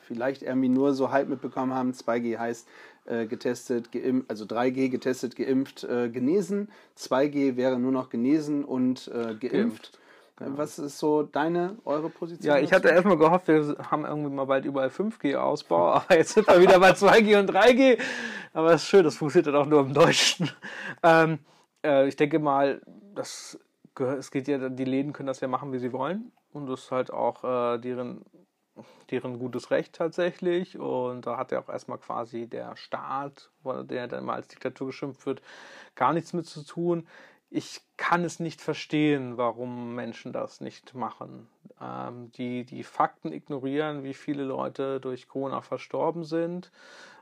vielleicht irgendwie nur so halb mitbekommen haben, 2G heißt äh, getestet, geimpft, also 3G getestet, geimpft, äh, genesen. 2G wäre nur noch genesen und äh, geimpft. geimpft. Genau. Was ist so deine, eure Position? Ja, ich hatte erstmal gehofft, wir haben irgendwie mal bald überall 5G-Ausbau, [LAUGHS] aber jetzt sind wir wieder bei 2G und 3G. Aber es ist schön, das funktioniert dann auch nur im Deutschen. Ähm, äh, ich denke mal, das es geht ja, die Läden können das ja machen, wie sie wollen. Und das ist halt auch äh, deren, deren gutes Recht tatsächlich. Und da hat ja auch erstmal quasi der Staat, der dann mal als Diktatur geschimpft wird, gar nichts mit zu tun. ich kann es nicht verstehen, warum Menschen das nicht machen. Ähm, die die Fakten ignorieren, wie viele Leute durch Corona verstorben sind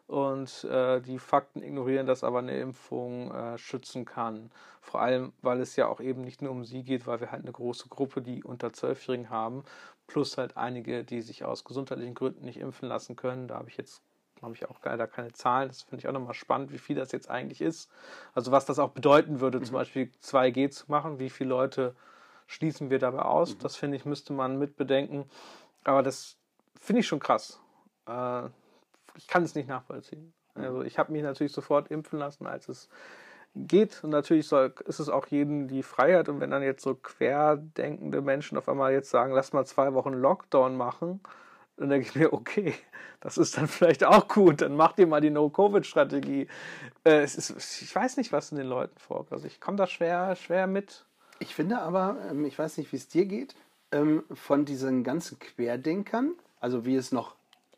und äh, die Fakten ignorieren, dass aber eine Impfung äh, schützen kann. Vor allem, weil es ja auch eben nicht nur um sie geht, weil wir halt eine große Gruppe, die unter Zwölfjährigen haben, plus halt einige, die sich aus gesundheitlichen Gründen nicht impfen lassen können. Da habe ich jetzt habe ich auch leider keine Zahlen. Das finde ich auch nochmal spannend, wie viel das jetzt eigentlich ist. Also was das auch bedeuten würde, mhm. zum Beispiel 2G zu machen. Wie viele Leute schließen wir dabei aus? Mhm. Das finde ich, müsste man mitbedenken. Aber das finde ich schon krass. Äh, ich kann es nicht nachvollziehen. Mhm. Also ich habe mich natürlich sofort impfen lassen, als es geht. Und natürlich soll, ist es auch jedem die Freiheit. Und wenn dann jetzt so querdenkende Menschen auf einmal jetzt sagen, lass mal zwei Wochen Lockdown machen, dann denke ich mir, okay, das ist dann vielleicht auch gut, dann macht ihr mal die No-Covid-Strategie. Äh, ich weiß nicht, was in den Leuten vorkommt. Also ich komme da schwer, schwer mit. Ich finde aber, ähm, ich weiß nicht, wie es dir geht, ähm, von diesen ganzen Querdenkern, also wie es noch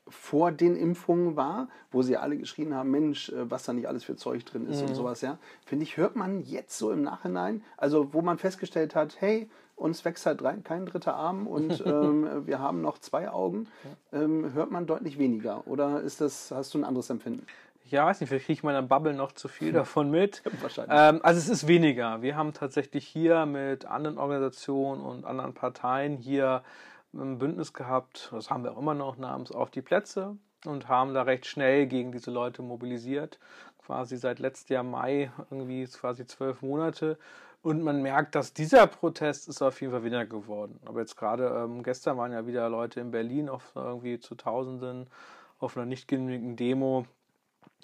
vor den Impfungen war, wo sie alle geschrien haben, Mensch, äh, was da nicht alles für Zeug drin ist mhm. und sowas, ja, finde ich, hört man jetzt so im Nachhinein, also wo man festgestellt hat, hey, uns wächst halt rein, kein dritter Arm und [LAUGHS] ähm, wir haben noch zwei Augen, ähm, hört man deutlich weniger. Oder ist das, hast du ein anderes Empfinden? Ja, weiß nicht, vielleicht kriege ich meiner Bubble noch zu viel [LAUGHS] davon mit. Wahrscheinlich. Ähm, also es ist weniger. Wir haben tatsächlich hier mit anderen Organisationen und anderen Parteien hier ein Bündnis gehabt, das haben wir auch immer noch namens Auf die Plätze und haben da recht schnell gegen diese Leute mobilisiert. Quasi seit letztem Jahr Mai, irgendwie quasi zwölf Monate. Und man merkt, dass dieser Protest ist auf jeden Fall weniger geworden. Aber jetzt gerade ähm, gestern waren ja wieder Leute in Berlin auf irgendwie zu Tausenden auf einer nicht genügenden Demo.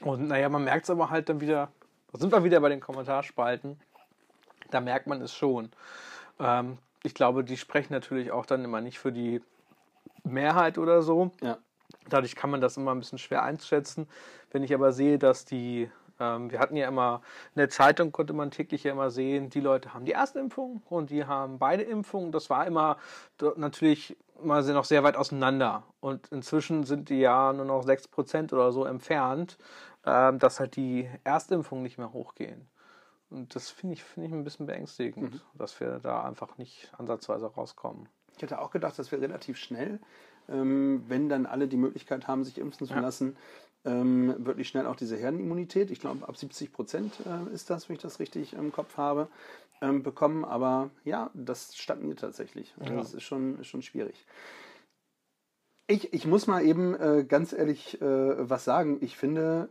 Und naja, man merkt es aber halt dann wieder, da sind wir wieder bei den Kommentarspalten, da merkt man es schon. Ähm, ich glaube, die sprechen natürlich auch dann immer nicht für die Mehrheit oder so. Ja. Dadurch kann man das immer ein bisschen schwer einschätzen. Wenn ich aber sehe, dass die ähm, wir hatten ja immer, in der Zeitung konnte man täglich ja immer sehen, die Leute haben die erste Impfung und die haben beide Impfungen. Das war immer natürlich mal noch sehr weit auseinander. Und inzwischen sind die ja nur noch 6% oder so entfernt, ähm, dass halt die Erstimpfungen nicht mehr hochgehen. Und das finde ich, find ich ein bisschen beängstigend, mhm. dass wir da einfach nicht ansatzweise rauskommen. Ich hätte auch gedacht, dass wir relativ schnell, ähm, wenn dann alle die Möglichkeit haben, sich impfen zu ja. lassen, ähm, wirklich schnell auch diese Herdenimmunität, ich glaube ab 70 Prozent äh, ist das, wenn ich das richtig im Kopf habe, ähm, bekommen. Aber ja, das stagniert tatsächlich. Also ja. Das ist schon, ist schon schwierig. Ich, ich muss mal eben äh, ganz ehrlich äh, was sagen. Ich finde,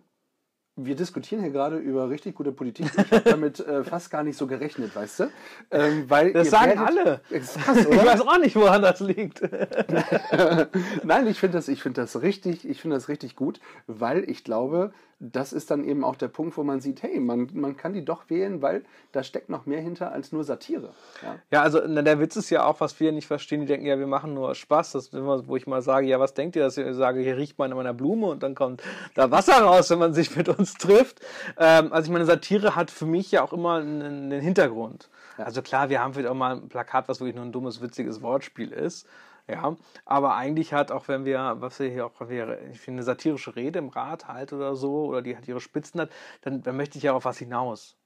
wir diskutieren hier gerade über richtig gute Politik. Ich habe damit äh, [LAUGHS] fast gar nicht so gerechnet, weißt du? Ähm, weil das sagen werdet, alle. Krass, [LAUGHS] ich weiß auch nicht, woran das liegt. [LAUGHS] Nein, ich finde das, find das richtig, ich finde das richtig gut, weil ich glaube, das ist dann eben auch der Punkt, wo man sieht, hey, man, man kann die doch wählen, weil da steckt noch mehr hinter als nur Satire. Ja, ja also na, der Witz ist ja auch, was wir nicht verstehen, die denken, ja, wir machen nur Spaß. Das ist immer, wo ich mal sage, ja, was denkt ihr, dass ich sage, hier riecht man an meiner Blume und dann kommt da Wasser raus, wenn man sich mit uns trifft. Ähm, also ich meine, Satire hat für mich ja auch immer einen, einen Hintergrund. Also klar, wir haben vielleicht auch mal ein Plakat, was wirklich nur ein dummes, witziges Wortspiel ist. Ja, aber eigentlich hat auch wenn wir, was wir hier auch, wenn ich eine satirische Rede im Rat halt oder so, oder die hat ihre Spitzen hat, dann, dann möchte ich ja auf was hinaus.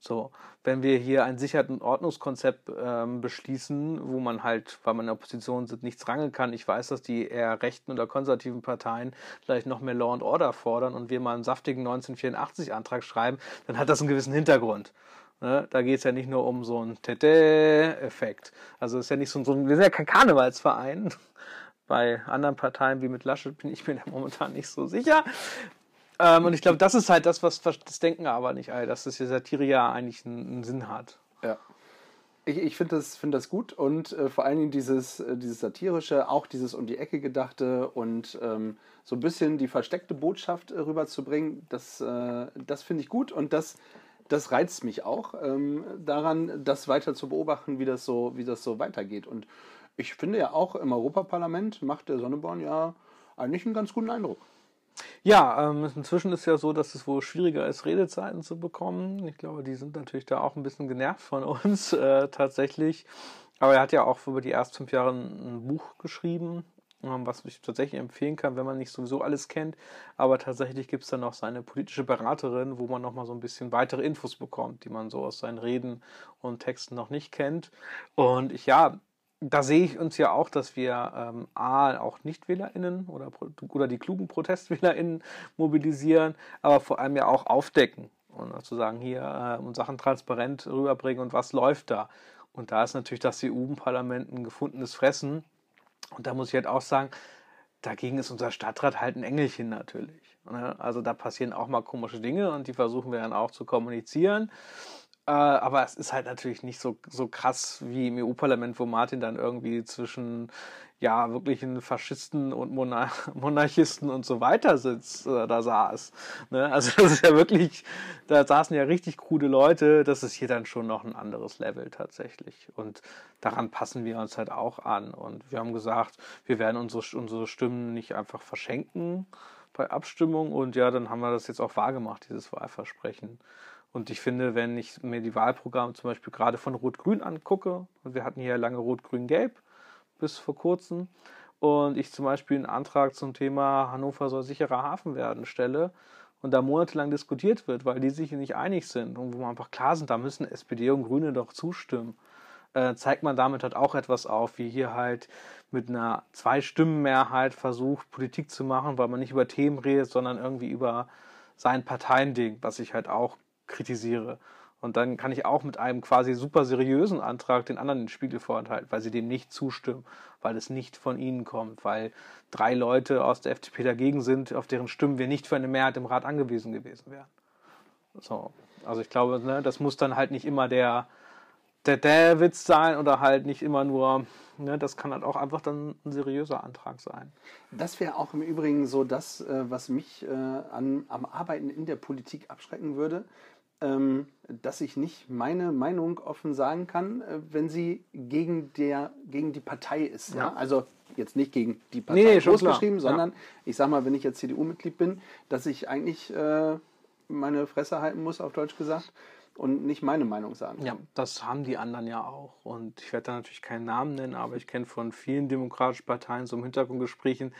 So, wenn wir hier ein und Ordnungskonzept ähm, beschließen, wo man halt, weil man in der Opposition sind, nichts rangeln kann. Ich weiß, dass die eher rechten oder konservativen Parteien vielleicht noch mehr Law and Order fordern und wir mal einen saftigen 1984-Antrag schreiben, dann hat das einen gewissen Hintergrund. Ne? Da geht es ja nicht nur um so einen Tete-Effekt. Also ist ja nicht so, ein, wir sind ja kein Karnevalsverein. [LAUGHS] Bei anderen Parteien wie mit Laschet bin ich mir da momentan nicht so sicher. Ähm, und ich glaube, das ist halt das, was das Denken aber nicht, dass das hier Satire ja eigentlich einen, einen Sinn hat. Ja. Ich, ich finde das, find das gut und äh, vor allen Dingen dieses, äh, dieses satirische, auch dieses um die Ecke gedachte und ähm, so ein bisschen die versteckte Botschaft äh, rüberzubringen, das, äh, das finde ich gut und das das reizt mich auch ähm, daran, das weiter zu beobachten, wie das so, wie das so weitergeht. Und ich finde ja auch im Europaparlament macht der Sonneborn ja eigentlich einen ganz guten Eindruck. Ja, ähm, inzwischen ist ja so, dass es wohl schwieriger ist, Redezeiten zu bekommen. Ich glaube, die sind natürlich da auch ein bisschen genervt von uns äh, tatsächlich. Aber er hat ja auch über die ersten fünf Jahre ein Buch geschrieben, was ich tatsächlich empfehlen kann, wenn man nicht sowieso alles kennt. Aber tatsächlich gibt es dann noch seine politische Beraterin, wo man nochmal so ein bisschen weitere Infos bekommt, die man so aus seinen Reden und Texten noch nicht kennt. Und ich, ja, da sehe ich uns ja auch, dass wir ähm, A, auch NichtwählerInnen oder, oder die klugen ProtestwählerInnen mobilisieren, aber vor allem ja auch aufdecken und zu sagen, hier äh, und Sachen transparent rüberbringen und was läuft da. Und da ist natürlich das EU-Parlament ein gefundenes Fressen. Und da muss ich halt auch sagen, dagegen ist unser Stadtrat halt ein Engelchen natürlich. Ne? Also da passieren auch mal komische Dinge und die versuchen wir dann auch zu kommunizieren. Äh, aber es ist halt natürlich nicht so, so krass wie im EU-Parlament, wo Martin dann irgendwie zwischen ja wirklichen Faschisten und Monar [LAUGHS] Monarchisten und so weiter sitzt, äh, da saß. Ne? Also das ist ja wirklich, da saßen ja richtig krude Leute. Das ist hier dann schon noch ein anderes Level tatsächlich. Und daran passen wir uns halt auch an. Und wir haben gesagt, wir werden unsere, unsere Stimmen nicht einfach verschenken bei Abstimmung. Und ja, dann haben wir das jetzt auch wahrgemacht, dieses Wahlversprechen. Und ich finde, wenn ich mir die Wahlprogramme zum Beispiel gerade von Rot-Grün angucke, und wir hatten hier lange Rot-Grün-Gelb bis vor kurzem, und ich zum Beispiel einen Antrag zum Thema Hannover soll sicherer Hafen werden stelle und da monatelang diskutiert wird, weil die sich nicht einig sind und wo man einfach klar sind, da müssen SPD und Grüne doch zustimmen, äh, zeigt man damit halt auch etwas auf, wie hier halt mit einer Zwei-Stimmen-Mehrheit versucht, Politik zu machen, weil man nicht über Themen redet, sondern irgendwie über sein Parteiending, was ich halt auch kritisiere. Und dann kann ich auch mit einem quasi super seriösen Antrag den anderen den Spiegel vorenthalten, weil sie dem nicht zustimmen, weil es nicht von ihnen kommt, weil drei Leute aus der FDP dagegen sind, auf deren Stimmen wir nicht für eine Mehrheit im Rat angewiesen gewesen wären. So. Also ich glaube, ne, das muss dann halt nicht immer der, der, der Witz sein oder halt nicht immer nur, ne, das kann halt auch einfach dann ein seriöser Antrag sein. Das wäre auch im Übrigen so das, äh, was mich äh, an, am Arbeiten in der Politik abschrecken würde dass ich nicht meine Meinung offen sagen kann, äh, wenn sie gegen, der, gegen die Partei ist. Ja. ja? Also jetzt nicht gegen die Partei nee, großgeschrieben, sondern ja. ich sage mal, wenn ich jetzt CDU-Mitglied bin, dass ich eigentlich äh, meine Fresse halten muss, auf Deutsch gesagt, und nicht meine Meinung sagen kann. Ja, das haben die anderen ja auch. Und ich werde da natürlich keinen Namen nennen, aber ich kenne von vielen demokratischen Parteien so im Hintergrundgesprächen,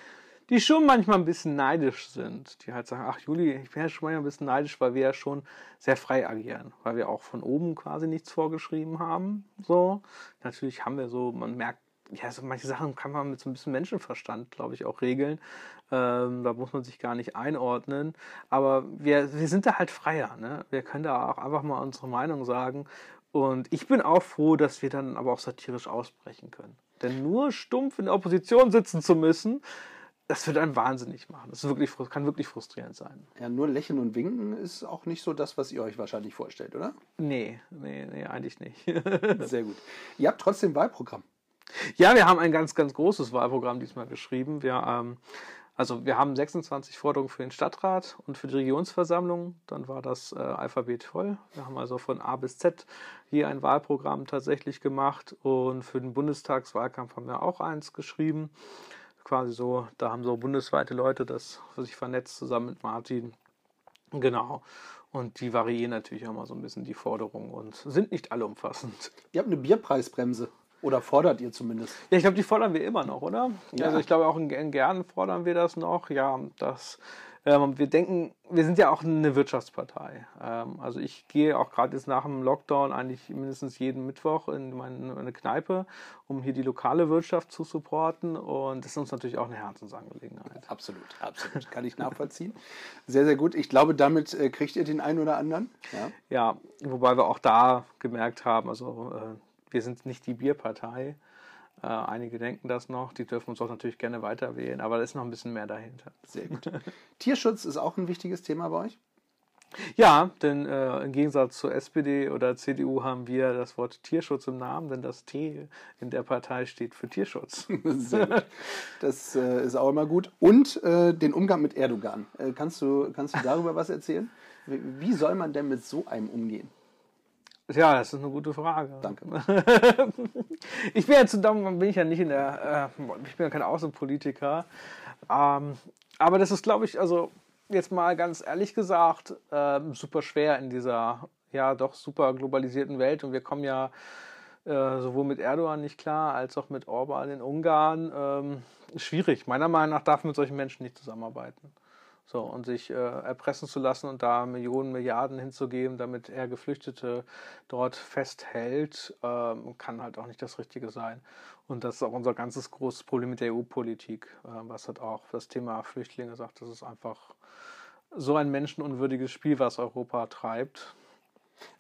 die schon manchmal ein bisschen neidisch sind. Die halt sagen, ach Juli, ich bin ja schon manchmal ein bisschen neidisch, weil wir ja schon sehr frei agieren, weil wir auch von oben quasi nichts vorgeschrieben haben. So, natürlich haben wir so, man merkt, ja, so manche Sachen kann man mit so ein bisschen Menschenverstand, glaube ich, auch regeln. Ähm, da muss man sich gar nicht einordnen. Aber wir, wir sind da halt freier. Ne? Wir können da auch einfach mal unsere Meinung sagen. Und ich bin auch froh, dass wir dann aber auch satirisch ausbrechen können. Denn nur stumpf in der Opposition sitzen zu müssen, das wird einen wahnsinnig machen. Das wirklich, kann wirklich frustrierend sein. Ja, nur lächeln und winken ist auch nicht so das, was ihr euch wahrscheinlich vorstellt, oder? Nee, nee, nee, eigentlich nicht. [LAUGHS] Sehr gut. Ihr habt trotzdem Wahlprogramm. Ja, wir haben ein ganz, ganz großes Wahlprogramm diesmal geschrieben. Wir, ähm, also wir haben 26 Forderungen für den Stadtrat und für die Regionsversammlung. Dann war das äh, Alphabet voll. Wir haben also von A bis Z hier ein Wahlprogramm tatsächlich gemacht. Und für den Bundestagswahlkampf haben wir auch eins geschrieben quasi so, da haben so bundesweite Leute das sich vernetzt zusammen mit Martin. Genau. Und die variieren natürlich auch mal so ein bisschen die Forderungen und sind nicht alle umfassend. Ihr habt eine Bierpreisbremse. Oder fordert ihr zumindest? Ja, ich glaube, die fordern wir immer noch, oder? Ja. Also ich glaube, auch in, in Gern fordern wir das noch. Ja, das ähm, wir denken, wir sind ja auch eine Wirtschaftspartei. Ähm, also ich gehe auch gerade jetzt nach dem Lockdown eigentlich mindestens jeden Mittwoch in meine, meine Kneipe, um hier die lokale Wirtschaft zu supporten. Und das ist uns natürlich auch eine Herzensangelegenheit. Absolut, absolut. Kann ich nachvollziehen. Sehr, sehr gut. Ich glaube, damit äh, kriegt ihr den einen oder anderen. Ja, ja wobei wir auch da gemerkt haben, also äh, wir sind nicht die Bierpartei. Äh, einige denken das noch, die dürfen uns auch natürlich gerne weiter wählen, aber da ist noch ein bisschen mehr dahinter. Sehr gut. [LAUGHS] Tierschutz ist auch ein wichtiges Thema bei euch? Ja, denn äh, im Gegensatz zur SPD oder CDU haben wir das Wort Tierschutz im Namen, denn das T in der Partei steht für Tierschutz. [LAUGHS] Sehr gut. Das äh, ist auch immer gut. Und äh, den Umgang mit Erdogan. Äh, kannst, du, kannst du darüber was erzählen? Wie, wie soll man denn mit so einem umgehen? Ja, das ist eine gute Frage. Danke. [LAUGHS] ich bin ja zu dumm, bin ich ja nicht in der, äh, ich bin ja kein Außenpolitiker. Ähm, aber das ist, glaube ich, also jetzt mal ganz ehrlich gesagt, äh, super schwer in dieser ja doch super globalisierten Welt und wir kommen ja äh, sowohl mit Erdogan nicht klar, als auch mit Orban in Ungarn. Ähm, schwierig. Meiner Meinung nach darf man mit solchen Menschen nicht zusammenarbeiten. So, und sich äh, erpressen zu lassen und da Millionen, Milliarden hinzugeben, damit er Geflüchtete dort festhält, ähm, kann halt auch nicht das Richtige sein. Und das ist auch unser ganzes großes Problem mit der EU-Politik, äh, was halt auch das Thema Flüchtlinge sagt. Das ist einfach so ein menschenunwürdiges Spiel, was Europa treibt.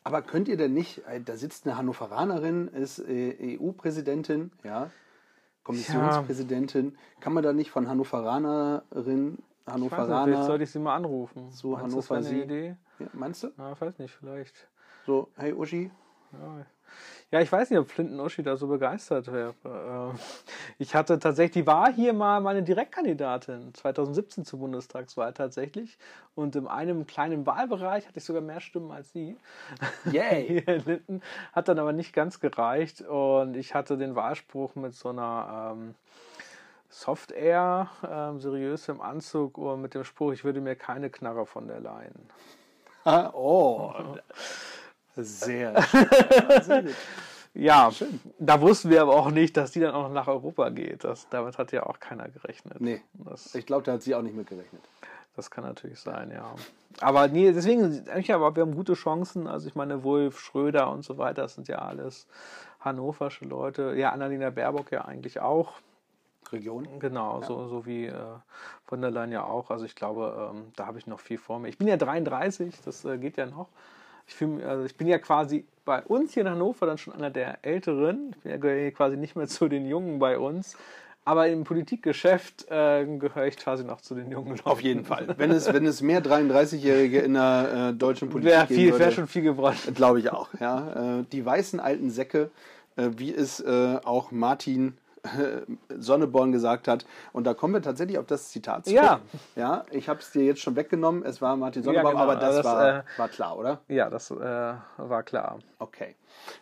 Aber könnt ihr denn nicht, äh, da sitzt eine Hannoveranerin, ist äh, EU-Präsidentin, ja, Kommissionspräsidentin, kann man da nicht von Hannoveranerin Hannoveraner. Vielleicht sollte ich sie mal anrufen. So meinst Hannover das eine Idee? Ja, meinst du? Ja, weiß nicht, vielleicht. So, hey Uschi. Ja. ja, ich weiß nicht, ob Flinten Uschi da so begeistert wäre. Äh, ich hatte tatsächlich, die war hier mal meine Direktkandidatin, 2017 zur Bundestagswahl tatsächlich. Und in einem kleinen Wahlbereich hatte ich sogar mehr Stimmen als sie. Yay! [LAUGHS] Linden. Hat dann aber nicht ganz gereicht. Und ich hatte den Wahlspruch mit so einer. Ähm, Soft Air, ähm, seriös im Anzug und mit dem Spruch, ich würde mir keine Knarre von der leihen. Ah, oh, sehr schön. Ja, Schön. da wussten wir aber auch nicht, dass die dann auch nach Europa geht. Das, damit hat ja auch keiner gerechnet. Nee, das, ich glaube, da hat sie auch nicht mit gerechnet. Das kann natürlich sein, ja. Aber nee, deswegen, eigentlich aber wir haben gute Chancen. Also ich meine, Wolf, Schröder und so weiter, das sind ja alles hannoversche Leute. Ja, Annalena Baerbock ja eigentlich auch. Region. Genau, ja. so, so wie äh, von der Leyen ja auch. Also ich glaube, ähm, da habe ich noch viel vor mir. Ich bin ja 33, das äh, geht ja noch. Ich, fühl, also ich bin ja quasi bei uns hier in Hannover dann schon einer der Älteren. Ich bin ja quasi nicht mehr zu den Jungen bei uns. Aber im Politikgeschäft äh, gehöre ich quasi noch zu den jungen Leuten. Auf jeden Fall. [LAUGHS] Wenn es, wenn es mehr 33-Jährige in der äh, deutschen Politik wäre viel, wäre schon viel geworden. Glaube ich auch. Ja. Äh, die weißen alten Säcke, äh, wie es äh, auch Martin [LAUGHS] Sonneborn gesagt hat. Und da kommen wir tatsächlich auf das Zitat zurück. Ja. Ja, ich habe es dir jetzt schon weggenommen. Es war Martin Sonneborn, ja, genau. aber das, das war, äh, war, klar, oder? Ja, das äh, war klar. Okay.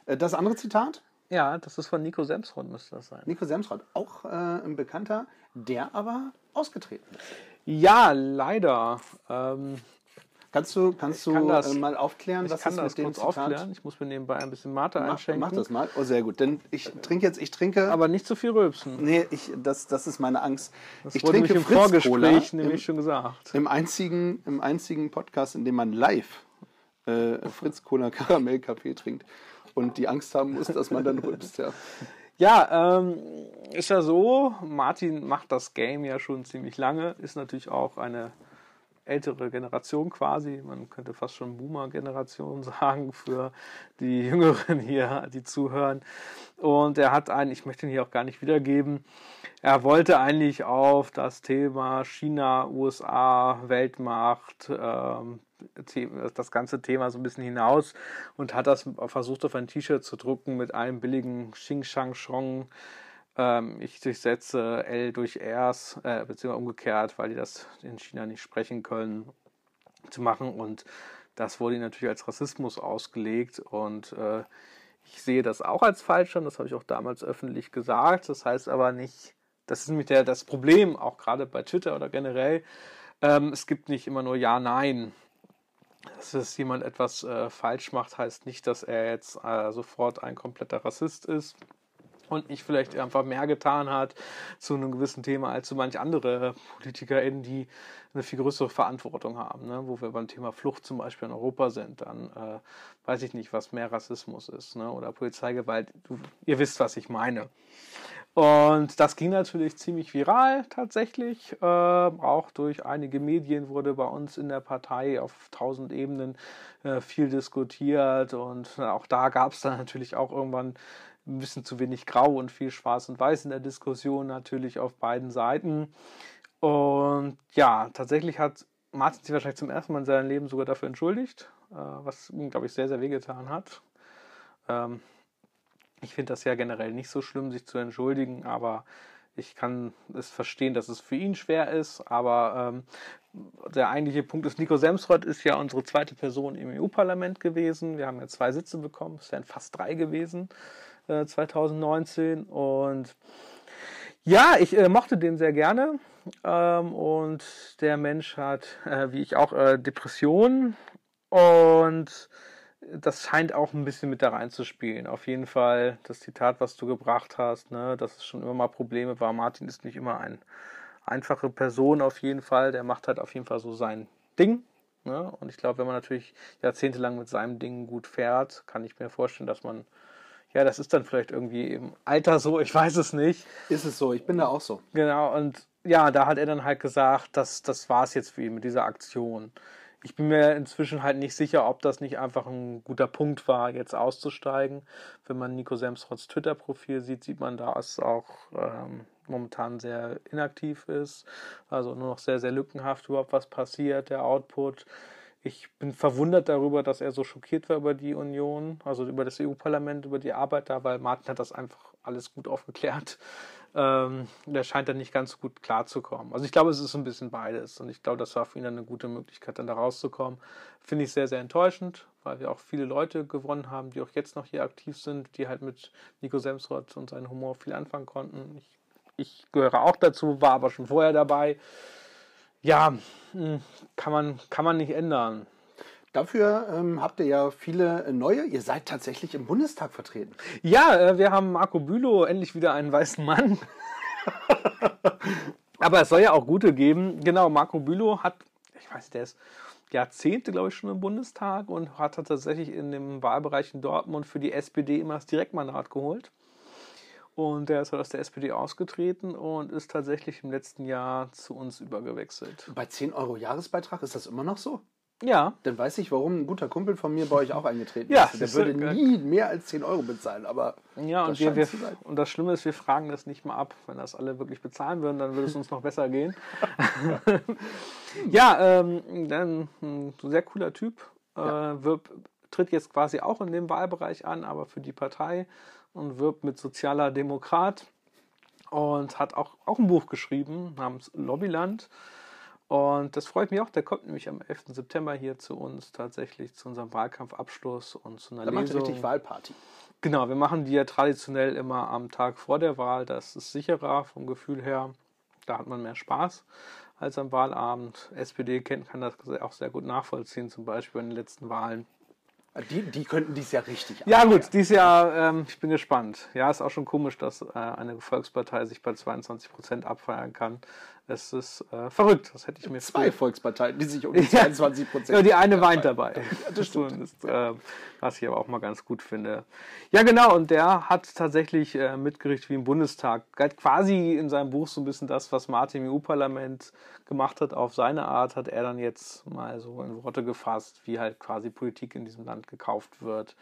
Äh, das andere Zitat? Ja, das ist von Nico Semsrott, müsste das sein. Nico Semsrott, auch äh, ein Bekannter, der aber ausgetreten ist. Ja, leider. Ähm, Kannst du, kannst du das, äh, mal aufklären, was kann das mit dem Zitat? aufklären. Ich muss mir nebenbei ein bisschen Mate mach, einschenken. Mach das mal. Oh, sehr gut. Denn ich trinke jetzt, ich trinke. Aber nicht zu viel rübsen. Nee, ich, das, das ist meine Angst. Das ich wurde trinke im Vorgespräch nämlich im, schon gesagt. Im einzigen, Im einzigen Podcast, in dem man live äh, Fritz Cola Karamell Kaffee trinkt und die Angst haben muss, dass man dann [LAUGHS] rülpst, ja. Ja, ähm, ist ja so, Martin macht das Game ja schon ziemlich lange, ist natürlich auch eine ältere Generation quasi. Man könnte fast schon Boomer-Generation [LAUGHS] sagen für die Jüngeren hier, die zuhören. Und er hat einen, ich möchte ihn hier auch gar nicht wiedergeben, er wollte eigentlich auf das Thema China, USA, Weltmacht, ähm, das ganze Thema so ein bisschen hinaus und hat das versucht auf ein T-Shirt zu drucken mit einem billigen Xing Shang Shong ähm, ich durchsetze L durch Rs, äh, beziehungsweise umgekehrt, weil die das in China nicht sprechen können, zu machen. Und das wurde natürlich als Rassismus ausgelegt. Und äh, ich sehe das auch als falsch an, das habe ich auch damals öffentlich gesagt. Das heißt aber nicht, das ist nämlich der, das Problem, auch gerade bei Twitter oder generell, ähm, es gibt nicht immer nur Ja, Nein. Dass es jemand etwas äh, falsch macht, heißt nicht, dass er jetzt äh, sofort ein kompletter Rassist ist und nicht vielleicht einfach mehr getan hat zu einem gewissen Thema als so manche andere PolitikerInnen, die eine viel größere Verantwortung haben. Ne? Wo wir beim Thema Flucht zum Beispiel in Europa sind, dann äh, weiß ich nicht, was mehr Rassismus ist ne? oder Polizeigewalt. Du, ihr wisst, was ich meine. Und das ging natürlich ziemlich viral tatsächlich. Äh, auch durch einige Medien wurde bei uns in der Partei auf tausend Ebenen äh, viel diskutiert. Und auch da gab es dann natürlich auch irgendwann ein bisschen zu wenig Grau und viel Schwarz und Weiß in der Diskussion natürlich auf beiden Seiten. Und ja, tatsächlich hat Martin sich wahrscheinlich zum ersten Mal in seinem Leben sogar dafür entschuldigt, äh, was ihm, glaube ich, sehr, sehr wehgetan hat. Ähm, ich finde das ja generell nicht so schlimm, sich zu entschuldigen, aber ich kann es verstehen, dass es für ihn schwer ist. Aber ähm, der eigentliche Punkt ist, Nico Semsrott ist ja unsere zweite Person im EU-Parlament gewesen. Wir haben ja zwei Sitze bekommen, es wären fast drei gewesen. 2019. Äh, und ja, ich äh, mochte den sehr gerne. Ähm, und der Mensch hat, äh, wie ich auch, äh, Depressionen. Und das scheint auch ein bisschen mit da reinzuspielen. Auf jeden Fall das Zitat, was du gebracht hast, ne, dass es schon immer mal Probleme war. Martin ist nicht immer ein einfache Person auf jeden Fall. Der macht halt auf jeden Fall so sein Ding. Ne? Und ich glaube, wenn man natürlich jahrzehntelang mit seinem Ding gut fährt, kann ich mir vorstellen, dass man, ja, das ist dann vielleicht irgendwie im Alter so, ich weiß es nicht. Ist es so, ich bin da auch so. Genau, und ja, da hat er dann halt gesagt, dass das war es jetzt für ihn mit dieser Aktion. Ich bin mir inzwischen halt nicht sicher, ob das nicht einfach ein guter Punkt war, jetzt auszusteigen. Wenn man Nico Semsroths Twitter-Profil sieht, sieht man, da es auch ähm, momentan sehr inaktiv ist. Also nur noch sehr, sehr lückenhaft überhaupt was passiert, der Output. Ich bin verwundert darüber, dass er so schockiert war über die Union, also über das EU-Parlament, über die Arbeit da, weil Martin hat das einfach alles gut aufgeklärt ähm, der scheint dann nicht ganz gut klarzukommen. Also ich glaube, es ist ein bisschen beides und ich glaube, das war für ihn dann eine gute Möglichkeit, dann da rauszukommen. Finde ich sehr, sehr enttäuschend, weil wir auch viele Leute gewonnen haben, die auch jetzt noch hier aktiv sind, die halt mit Nico Semsrott und seinem Humor viel anfangen konnten. Ich, ich gehöre auch dazu, war aber schon vorher dabei. Ja, hm, kann man, kann man nicht ändern. Dafür ähm, habt ihr ja viele neue. Ihr seid tatsächlich im Bundestag vertreten. Ja, äh, wir haben Marco Bülow, endlich wieder einen weißen Mann. [LAUGHS] Aber es soll ja auch gute geben. Genau, Marco Bülow hat, ich weiß, der ist Jahrzehnte, glaube ich, schon im Bundestag und hat tatsächlich in dem Wahlbereich in Dortmund für die SPD immer das Direktmandat geholt. Und der ist halt aus der SPD ausgetreten und ist tatsächlich im letzten Jahr zu uns übergewechselt. Bei 10 Euro Jahresbeitrag ist das immer noch so? Ja. Dann weiß ich, warum ein guter Kumpel von mir bei euch auch eingetreten [LAUGHS] ja, ist. Der würde nie mehr als 10 Euro bezahlen, aber. Ja, und, wir, wir, und das Schlimme ist, wir fragen das nicht mal ab. Wenn das alle wirklich bezahlen würden, dann würde es uns noch besser gehen. [LAUGHS] ja, ähm, dann ein sehr cooler Typ. Ja. Äh, wirb, tritt jetzt quasi auch in dem Wahlbereich an, aber für die Partei und wirbt mit sozialer Demokrat und hat auch, auch ein Buch geschrieben namens Lobbyland. Und das freut mich auch. Der kommt nämlich am 11. September hier zu uns tatsächlich zu unserem Wahlkampfabschluss und zu einer da Lesung. macht richtig Wahlparty. Genau, wir machen die ja traditionell immer am Tag vor der Wahl. Das ist sicherer vom Gefühl her. Da hat man mehr Spaß als am Wahlabend. SPD kennt, kann das auch sehr gut nachvollziehen, zum Beispiel in den letzten Wahlen. Die, die könnten dies Jahr richtig Ja, gut, dieses Jahr, ähm, ich bin gespannt. Ja, ist auch schon komisch, dass äh, eine Volkspartei sich bei 22 Prozent abfeiern kann. Es ist äh, verrückt, das hätte ich mir Zwei früher. Volksparteien, die sich um die [LAUGHS] 22 Prozent. ja, die eine weint dabei. Das stimmt. Ist, äh, was ich aber auch mal ganz gut finde. Ja, genau, und der hat tatsächlich äh, mitgerichtet wie im Bundestag. Hat quasi in seinem Buch so ein bisschen das, was Martin im EU-Parlament gemacht hat, auf seine Art, hat er dann jetzt mal so in Worte gefasst, wie halt quasi Politik in diesem Land gekauft wird,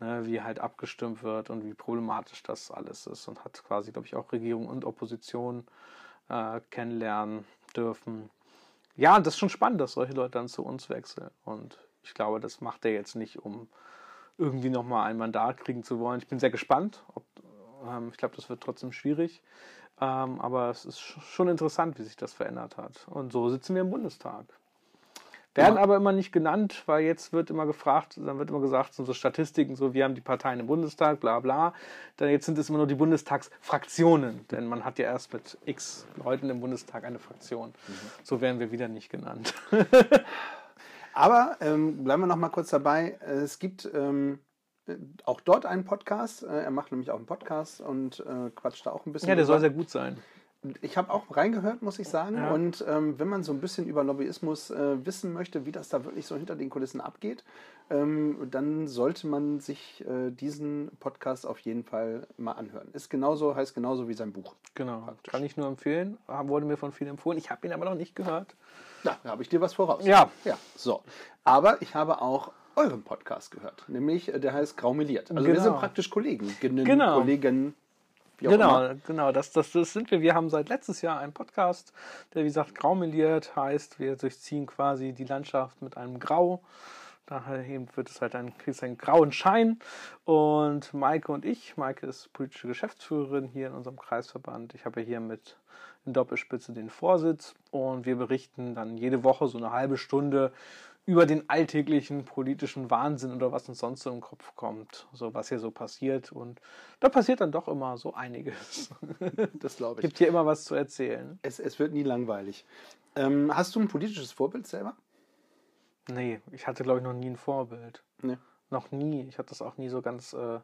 ne, wie halt abgestimmt wird und wie problematisch das alles ist. Und hat quasi, glaube ich, auch Regierung und Opposition äh, kennenlernen dürfen. Ja, das ist schon spannend, dass solche Leute dann zu uns wechseln. Und ich glaube, das macht er jetzt nicht, um irgendwie nochmal ein Mandat kriegen zu wollen. Ich bin sehr gespannt. Ob, ähm, ich glaube, das wird trotzdem schwierig. Ähm, aber es ist schon interessant, wie sich das verändert hat. Und so sitzen wir im Bundestag. Werden aber immer nicht genannt, weil jetzt wird immer gefragt, dann wird immer gesagt, so Statistiken, so wir haben die Parteien im Bundestag, bla bla. Dann jetzt sind es immer nur die Bundestagsfraktionen, denn man hat ja erst mit x Leuten im Bundestag eine Fraktion. Mhm. So werden wir wieder nicht genannt. [LAUGHS] aber ähm, bleiben wir noch mal kurz dabei. Es gibt ähm, auch dort einen Podcast. Äh, er macht nämlich auch einen Podcast und äh, quatscht da auch ein bisschen. Ja, der soll sehr gut sein ich habe auch reingehört, muss ich sagen. Ja. Und ähm, wenn man so ein bisschen über Lobbyismus äh, wissen möchte, wie das da wirklich so hinter den Kulissen abgeht, ähm, dann sollte man sich äh, diesen Podcast auf jeden Fall mal anhören. Ist genauso, heißt genauso wie sein Buch. Genau, praktisch. kann ich nur empfehlen. Wurde mir von vielen empfohlen. Ich habe ihn aber noch nicht gehört. Ja, da habe ich dir was voraus. Ja. Ja, so. Aber ich habe auch euren Podcast gehört, nämlich äh, der heißt Graumeliert. Also genau. wir sind praktisch Kollegen, genau. Kollegen genau, immer. genau, das, das, das sind wir. Wir haben seit letztes Jahr einen Podcast, der wie gesagt graumeliert heißt. Wir durchziehen quasi die Landschaft mit einem Grau. Daher eben wird es halt ein, kriegst einen grauen Schein. Und Maike und ich, Maike ist politische Geschäftsführerin hier in unserem Kreisverband. Ich habe hier mit in Doppelspitze den Vorsitz und wir berichten dann jede Woche so eine halbe Stunde über den alltäglichen politischen Wahnsinn oder was uns sonst so im Kopf kommt, so was hier so passiert. Und da passiert dann doch immer so einiges. [LAUGHS] Das glaube ich. Gibt hier immer was zu erzählen. Es, es wird nie langweilig. Ähm, hast du ein politisches Vorbild selber? Nee, ich hatte, glaube ich, noch nie ein Vorbild. Nee. Noch nie. Ich habe das auch nie so ganz, äh,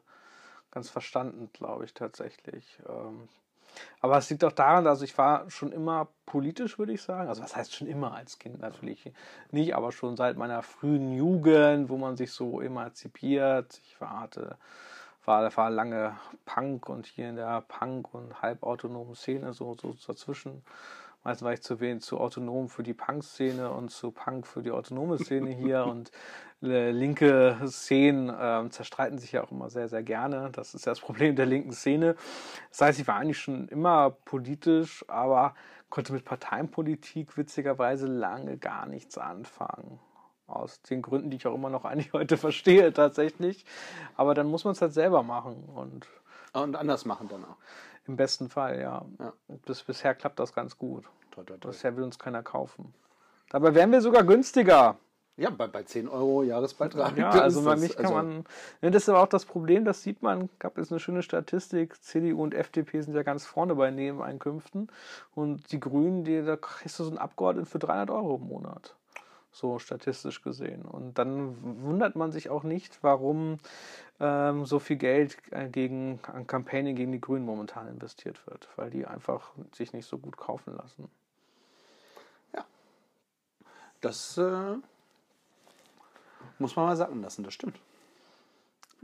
ganz verstanden, glaube ich, tatsächlich. Ähm, aber es liegt auch daran, also ich war schon immer politisch, würde ich sagen. Also was heißt schon immer als Kind natürlich nicht, aber schon seit meiner frühen Jugend, wo man sich so emanzipiert. Ich war, hatte, war, war lange Punk und hier in der Punk- und halbautonomen Szene so, so dazwischen. Meistens war ich zu wenig zu autonom für die Punk-Szene und zu Punk für die autonome Szene hier [LAUGHS] und linke Szenen äh, zerstreiten sich ja auch immer sehr, sehr gerne. Das ist ja das Problem der linken Szene. Das heißt, ich war eigentlich schon immer politisch, aber konnte mit Parteienpolitik witzigerweise lange gar nichts anfangen. Aus den Gründen, die ich auch immer noch eigentlich heute [LAUGHS] verstehe, tatsächlich. Aber dann muss man es halt selber machen und. Und anders machen dann auch. Im besten Fall, ja. Ja. Bis, bisher klappt das ganz gut. Toi, toi, toi. Bisher will uns keiner kaufen. Dabei wären wir sogar günstiger. Ja, bei, bei 10 Euro Jahresbeitrag. Ja, [LAUGHS] also das- mich kann also- man. Ne, das ist aber auch das Problem, das sieht man, gab es eine schöne Statistik, CDU und FDP sind ja ganz vorne bei Nebeneinkünften. Und die Grünen, die, da kriegst du so einen Abgeordneten für 300 Euro im Monat. So statistisch gesehen. Und dann wundert man sich auch nicht, warum ähm, so viel Geld äh, gegen, an Campaigning gegen die Grünen momentan investiert wird. Weil die einfach sich nicht so gut kaufen lassen. Das äh, muss man mal sagen lassen, das stimmt.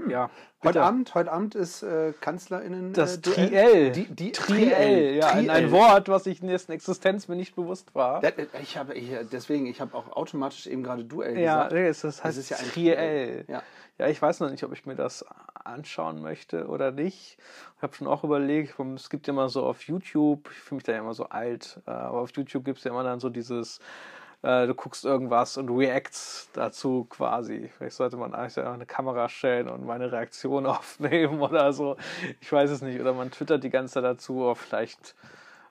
Ja. Hm. Heute bitte. Abend, heute Abend ist äh, KanzlerInnen. Das äh. Triell. Die, die, Triell, ja, ein, ein Triell. Wort, was ich in dessen Existenz mir nicht bewusst war. Das- Ich habe ich, deswegen, ich habe auch automatisch eben gerade Duell Ja, gesagt. es- das heißt ist ja ein Triell. Triell. Ja. Ja, ich weiß noch nicht, ob ich mir das anschauen möchte oder nicht. Ich habe schon auch überlegt, es gibt ja immer so auf YouTube, ich fühle mich da ja immer so alt, äh, aber auf YouTube gibt es ja immer dann so dieses, äh, du guckst irgendwas und reacts dazu quasi. Vielleicht sollte man eigentlich eine Kamera stellen und meine Reaktion [LAUGHS] aufnehmen oder so. Ich weiß es nicht. Oder man twittert die ganze Zeit dazu, aber vielleicht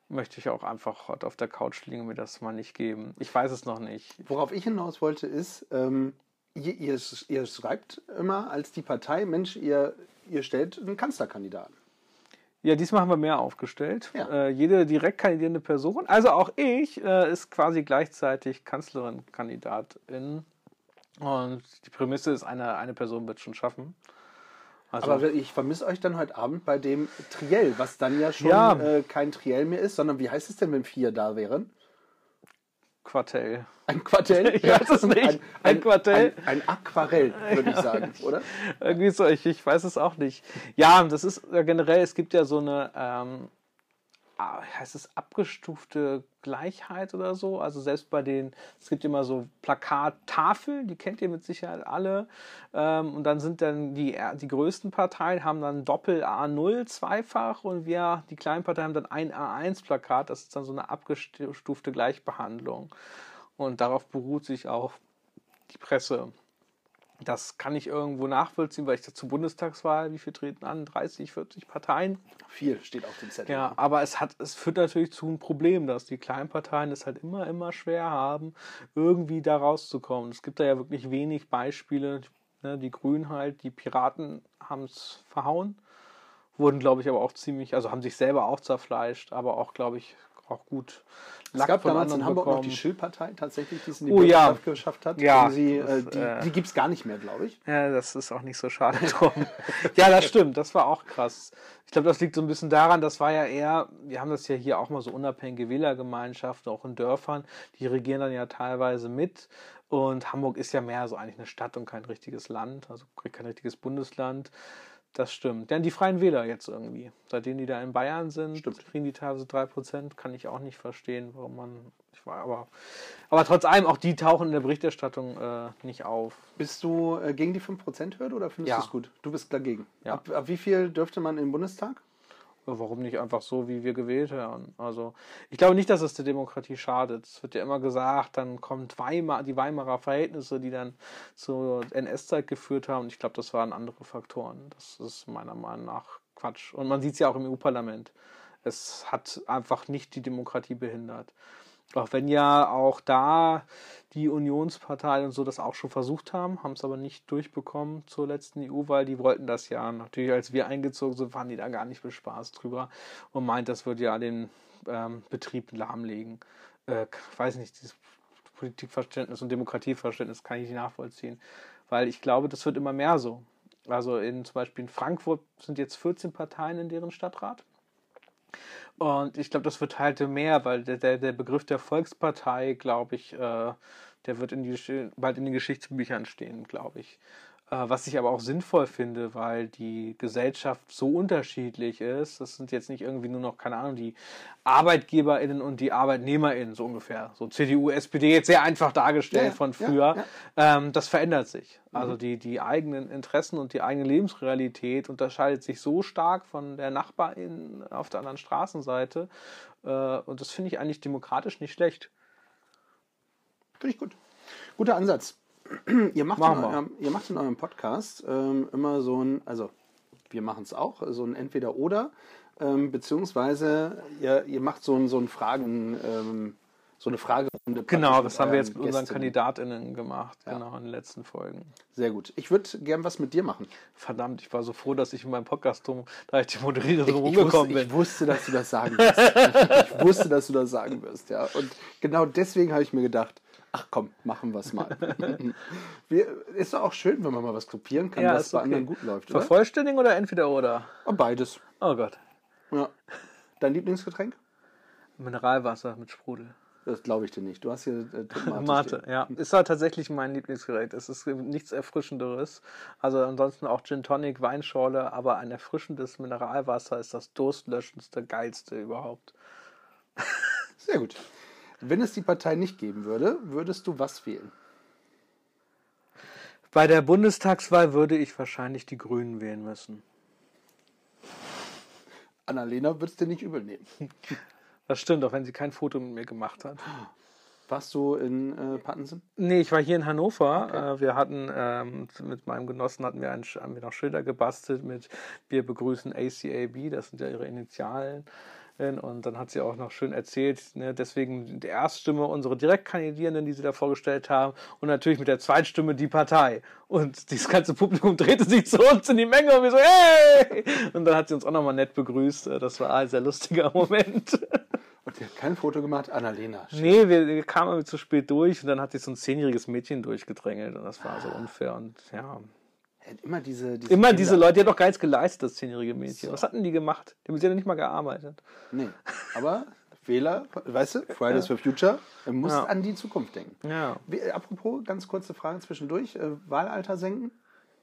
möchte ich auch einfach auf der Couch liegen und mir das mal nicht geben. Ich weiß es noch nicht. Worauf ich hinaus wollte, ist, ähm, ihr, ihr, ihr schreibt immer als die Partei, Mensch, ihr, ihr stellt einen Kanzlerkandidaten. Ja, diesmal haben wir mehr aufgestellt. Ja. Äh, jede direkt kandidierende Person, also auch ich, äh, ist quasi gleichzeitig Kanzlerin-Kandidatin. Und die Prämisse ist, eine, eine Person wird schon schaffen. Also, Aber ich vermisse euch dann heute Abend bei dem Triell, was dann ja schon Ja. äh, kein Triell mehr ist, sondern wie heißt es denn, wenn vier da wären? Quartell. Ein Quartell? [LAUGHS] Ich weiß es nicht. Ein Quartell? Ein, ein Aquarell, würde ich sagen, [LAUGHS] oder? Irgendwie so, ich, ich weiß es auch nicht. Ja, das ist generell, es gibt ja so eine, ähm, heißt es abgestufte Gleichheit oder so. Also selbst bei den, es gibt immer so Plakattafeln, die kennt ihr mit Sicherheit alle. Ähm, und dann sind dann die, die größten Parteien haben dann Doppel A0 zweifach und wir, die kleinen Parteien, haben dann ein A1-Plakat. Das ist dann so eine abgestufte Gleichbehandlung. Und darauf beruht sich auch die Presse. Das kann ich irgendwo nachvollziehen, weil ich zur Bundestagswahl, wie viel treten an? 30, 40 Parteien. Viel steht auf dem Zettel. Ja, aber es hat, es führt natürlich zu einem Problem, dass die kleinen Parteien es halt immer, immer schwer haben, irgendwie da rauszukommen. Es gibt da ja wirklich wenig Beispiele. Ne, die Grünen halt, die Piraten haben es verhauen, wurden, glaube ich, aber auch ziemlich, also haben sich selber auch zerfleischt, aber auch, glaube ich, auch gut Es gab von damals in Hamburg noch bekommen. die Schill-Partei tatsächlich, die es in die Oh ja. Geschafft hat. Ja, sie, das, äh, die äh, die gibt es gar nicht mehr, glaube ich. Ja, das ist auch nicht so schade [LAUGHS] drum. ja, das stimmt, das war auch krass. Ich glaube, das liegt so ein bisschen daran, das war ja eher, wir haben das ja hier auch mal so unabhängige Wählergemeinschaften, auch in Dörfern, die regieren dann ja teilweise mit. Und Hamburg ist ja mehr so eigentlich eine Stadt und kein richtiges Land, also kein richtiges Bundesland. Das stimmt. Denn die Freien Wähler jetzt irgendwie, seitdem die da in Bayern sind, Stimmt. kriegen die teilweise 3%, kann ich auch nicht verstehen, warum man. Ich war aber. Aber trotz allem, auch die tauchen in der Berichterstattung äh, nicht auf. Bist du äh, gegen die 5%-Hürde oder findest Ja. du es gut? Du bist dagegen. Ja. Ab, ab wie viel dürfte man im Bundestag? Warum nicht einfach so, wie wir gewählt werden? Also, ich glaube nicht, dass es der Demokratie schadet. Es wird ja immer gesagt, dann kommt Weimar, die Weimarer Verhältnisse, die dann zur NS-Zeit geführt haben. Ich glaube, das waren andere Faktoren. Das ist meiner Meinung nach Quatsch. Und man sieht es ja auch im EU-Parlament. Es hat einfach nicht die Demokratie behindert. Auch wenn ja auch da die Unionspartei und so das auch schon versucht haben, haben es aber nicht durchbekommen zur letzten EU-Wahl. Die wollten das ja. Natürlich, als wir eingezogen sind, waren die da gar nicht bespaßt drüber und meint, das würde ja den ähm, Betrieb lahmlegen. Äh, ich weiß nicht, dieses Politikverständnis und Demokratieverständnis kann ich nicht nachvollziehen. weil ich glaube, das wird immer mehr so. Also in zum Beispiel in Frankfurt sind jetzt 14 Parteien in deren Stadtrat. Und ich glaube, das wird halt mehr, weil der, der, der Begriff der Volkspartei, glaube ich, äh, der wird in die, bald in den Geschichtsbüchern stehen, glaube ich. Äh, was ich aber auch sinnvoll finde, weil die Gesellschaft so unterschiedlich ist. Das sind jetzt nicht irgendwie nur noch, keine Ahnung, die ArbeitgeberInnen und die ArbeitnehmerInnen, so ungefähr. So CDU, SPD, jetzt sehr einfach dargestellt ja, von früher. Ja, ja. Ähm, das verändert sich. Mhm. Also die, die eigenen Interessen und die eigene Lebensrealität unterscheidet sich so stark von der Nachbarin auf der anderen Straßenseite. Äh, und das finde ich eigentlich demokratisch nicht schlecht. Finde ich gut. Guter Ansatz [CLEARS THROAT] ihr, macht in eurem, ihr macht in eurem Podcast ähm, immer so ein, also wir machen es auch, so ein Entweder-Oder, ähm, beziehungsweise ihr, ihr macht so ein, so ein Fragen, ähm, so eine Fragerunde. Genau, das haben wir jetzt mit unseren KandidatInnen gemacht, ja. genau, in den letzten Folgen. Sehr gut. Ich würde gern was mit dir machen. Verdammt, ich war so froh, dass ich in meinem Podcast, da ich die Moderiererin rumgekommen bin. Ich wusste, dass du das sagen wirst. ich, ich wusste, dass du das sagen wirst, ja. Und genau deswegen habe ich mir gedacht, ach komm, machen wir es mal. [LAUGHS] Wir, ist doch auch schön, wenn man mal was kopieren kann, ja, was bei okay. anderen gut läuft. Oder? Vervollständigen oder entweder oder? Oh, beides. Oh Gott. Ja. Dein Lieblingsgetränk? Mineralwasser mit Sprudel. Das glaube ich dir nicht. Du hast hier äh, [LAUGHS] Mate. ja. Ist halt tatsächlich mein Lieblingsgerät. Es ist nichts Erfrischenderes. Also ansonsten auch Gin Tonic, Weinschorle, aber ein erfrischendes Mineralwasser ist das durstlöschendste, geilste überhaupt. [LAUGHS] Sehr gut. Wenn es die Partei nicht geben würde, würdest du was wählen? Bei der Bundestagswahl würde ich wahrscheinlich die Grünen wählen müssen. Annalena wird es dir nicht übel nehmen. [LAUGHS] Das stimmt, auch wenn sie kein Foto mit mir gemacht hat. Warst du in äh, Pattensen? Nee, ich war hier in Hannover. Okay. Äh, wir hatten ähm, mit meinem Genossen hatten wir, ein, haben wir noch Schilder gebastelt mit Wir begrüßen ACAB, das sind ja ihre Initialen. Und dann hat sie auch noch schön erzählt, ne, deswegen die Erststimme unsere Direktkandidierenden, die sie da vorgestellt haben, und natürlich mit der Zweitstimme die Partei. Und dieses ganze Publikum drehte sich zu uns in die Menge und wir so, hey! Und dann hat sie uns auch nochmal nett begrüßt. Das war ein sehr lustiger Moment. Und sie hat kein Foto gemacht, Annalena. Nee, wir, wir kamen zu spät durch und dann hat sich so ein zehnjähriges Mädchen durchgedrängelt und das war so unfair und ja. Immer diese, diese Immer Kinder. diese Leute, die hat doch gar nichts geleistet, das zehnjährige Mädchen. So. Was hatten die gemacht? Die haben ja nicht mal gearbeitet. Nee, [LAUGHS] aber Wähler, weißt du, Fridays ja. for Future, muss ja. an die Zukunft denken. Ja. Apropos, ganz kurze Frage zwischendurch, äh, Wahlalter senken?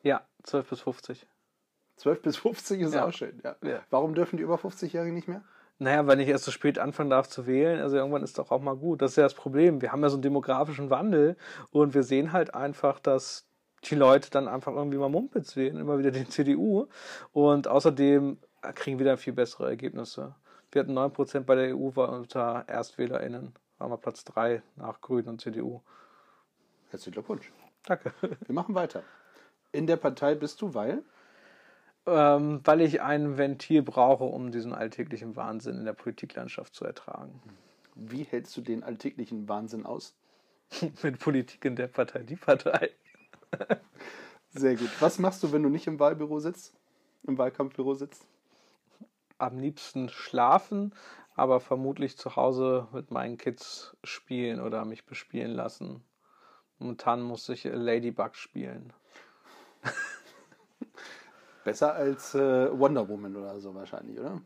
Ja, 12 bis 50. 12 bis 50 ist ja. auch schön, ja. ja. Warum dürfen die über 50-Jährigen nicht mehr? Naja, weil ich erst so spät anfangen darf zu wählen, also irgendwann ist doch auch mal gut. Das ist ja das Problem. Wir haben ja so einen demografischen Wandel und wir sehen halt einfach, dass die Leute dann einfach irgendwie mal Mumpitz wählen, immer wieder den [LAUGHS] CDU. Und außerdem kriegen wir dann viel bessere Ergebnisse. Wir hatten 9% bei der EU war unter ErstwählerInnen. Waren wir Platz 3 nach Grünen und CDU. Herzlichen Glückwunsch. Danke. [LAUGHS] Wir machen weiter. In der Partei bist du, weil? Ähm, weil ich ein Ventil brauche, um diesen alltäglichen Wahnsinn in der Politiklandschaft zu ertragen. Wie hältst du den alltäglichen Wahnsinn aus? [LAUGHS] Mit Politik in der Partei, die Partei. [LAUGHS] Sehr gut. Was machst du, wenn du nicht im Wahlbüro sitzt? Im Wahlkampfbüro sitzt? Am liebsten schlafen, aber vermutlich zu Hause mit meinen Kids spielen oder mich bespielen lassen. Momentan muss ich Ladybug spielen. [LAUGHS] Besser als äh, Wonder Woman oder so wahrscheinlich, oder?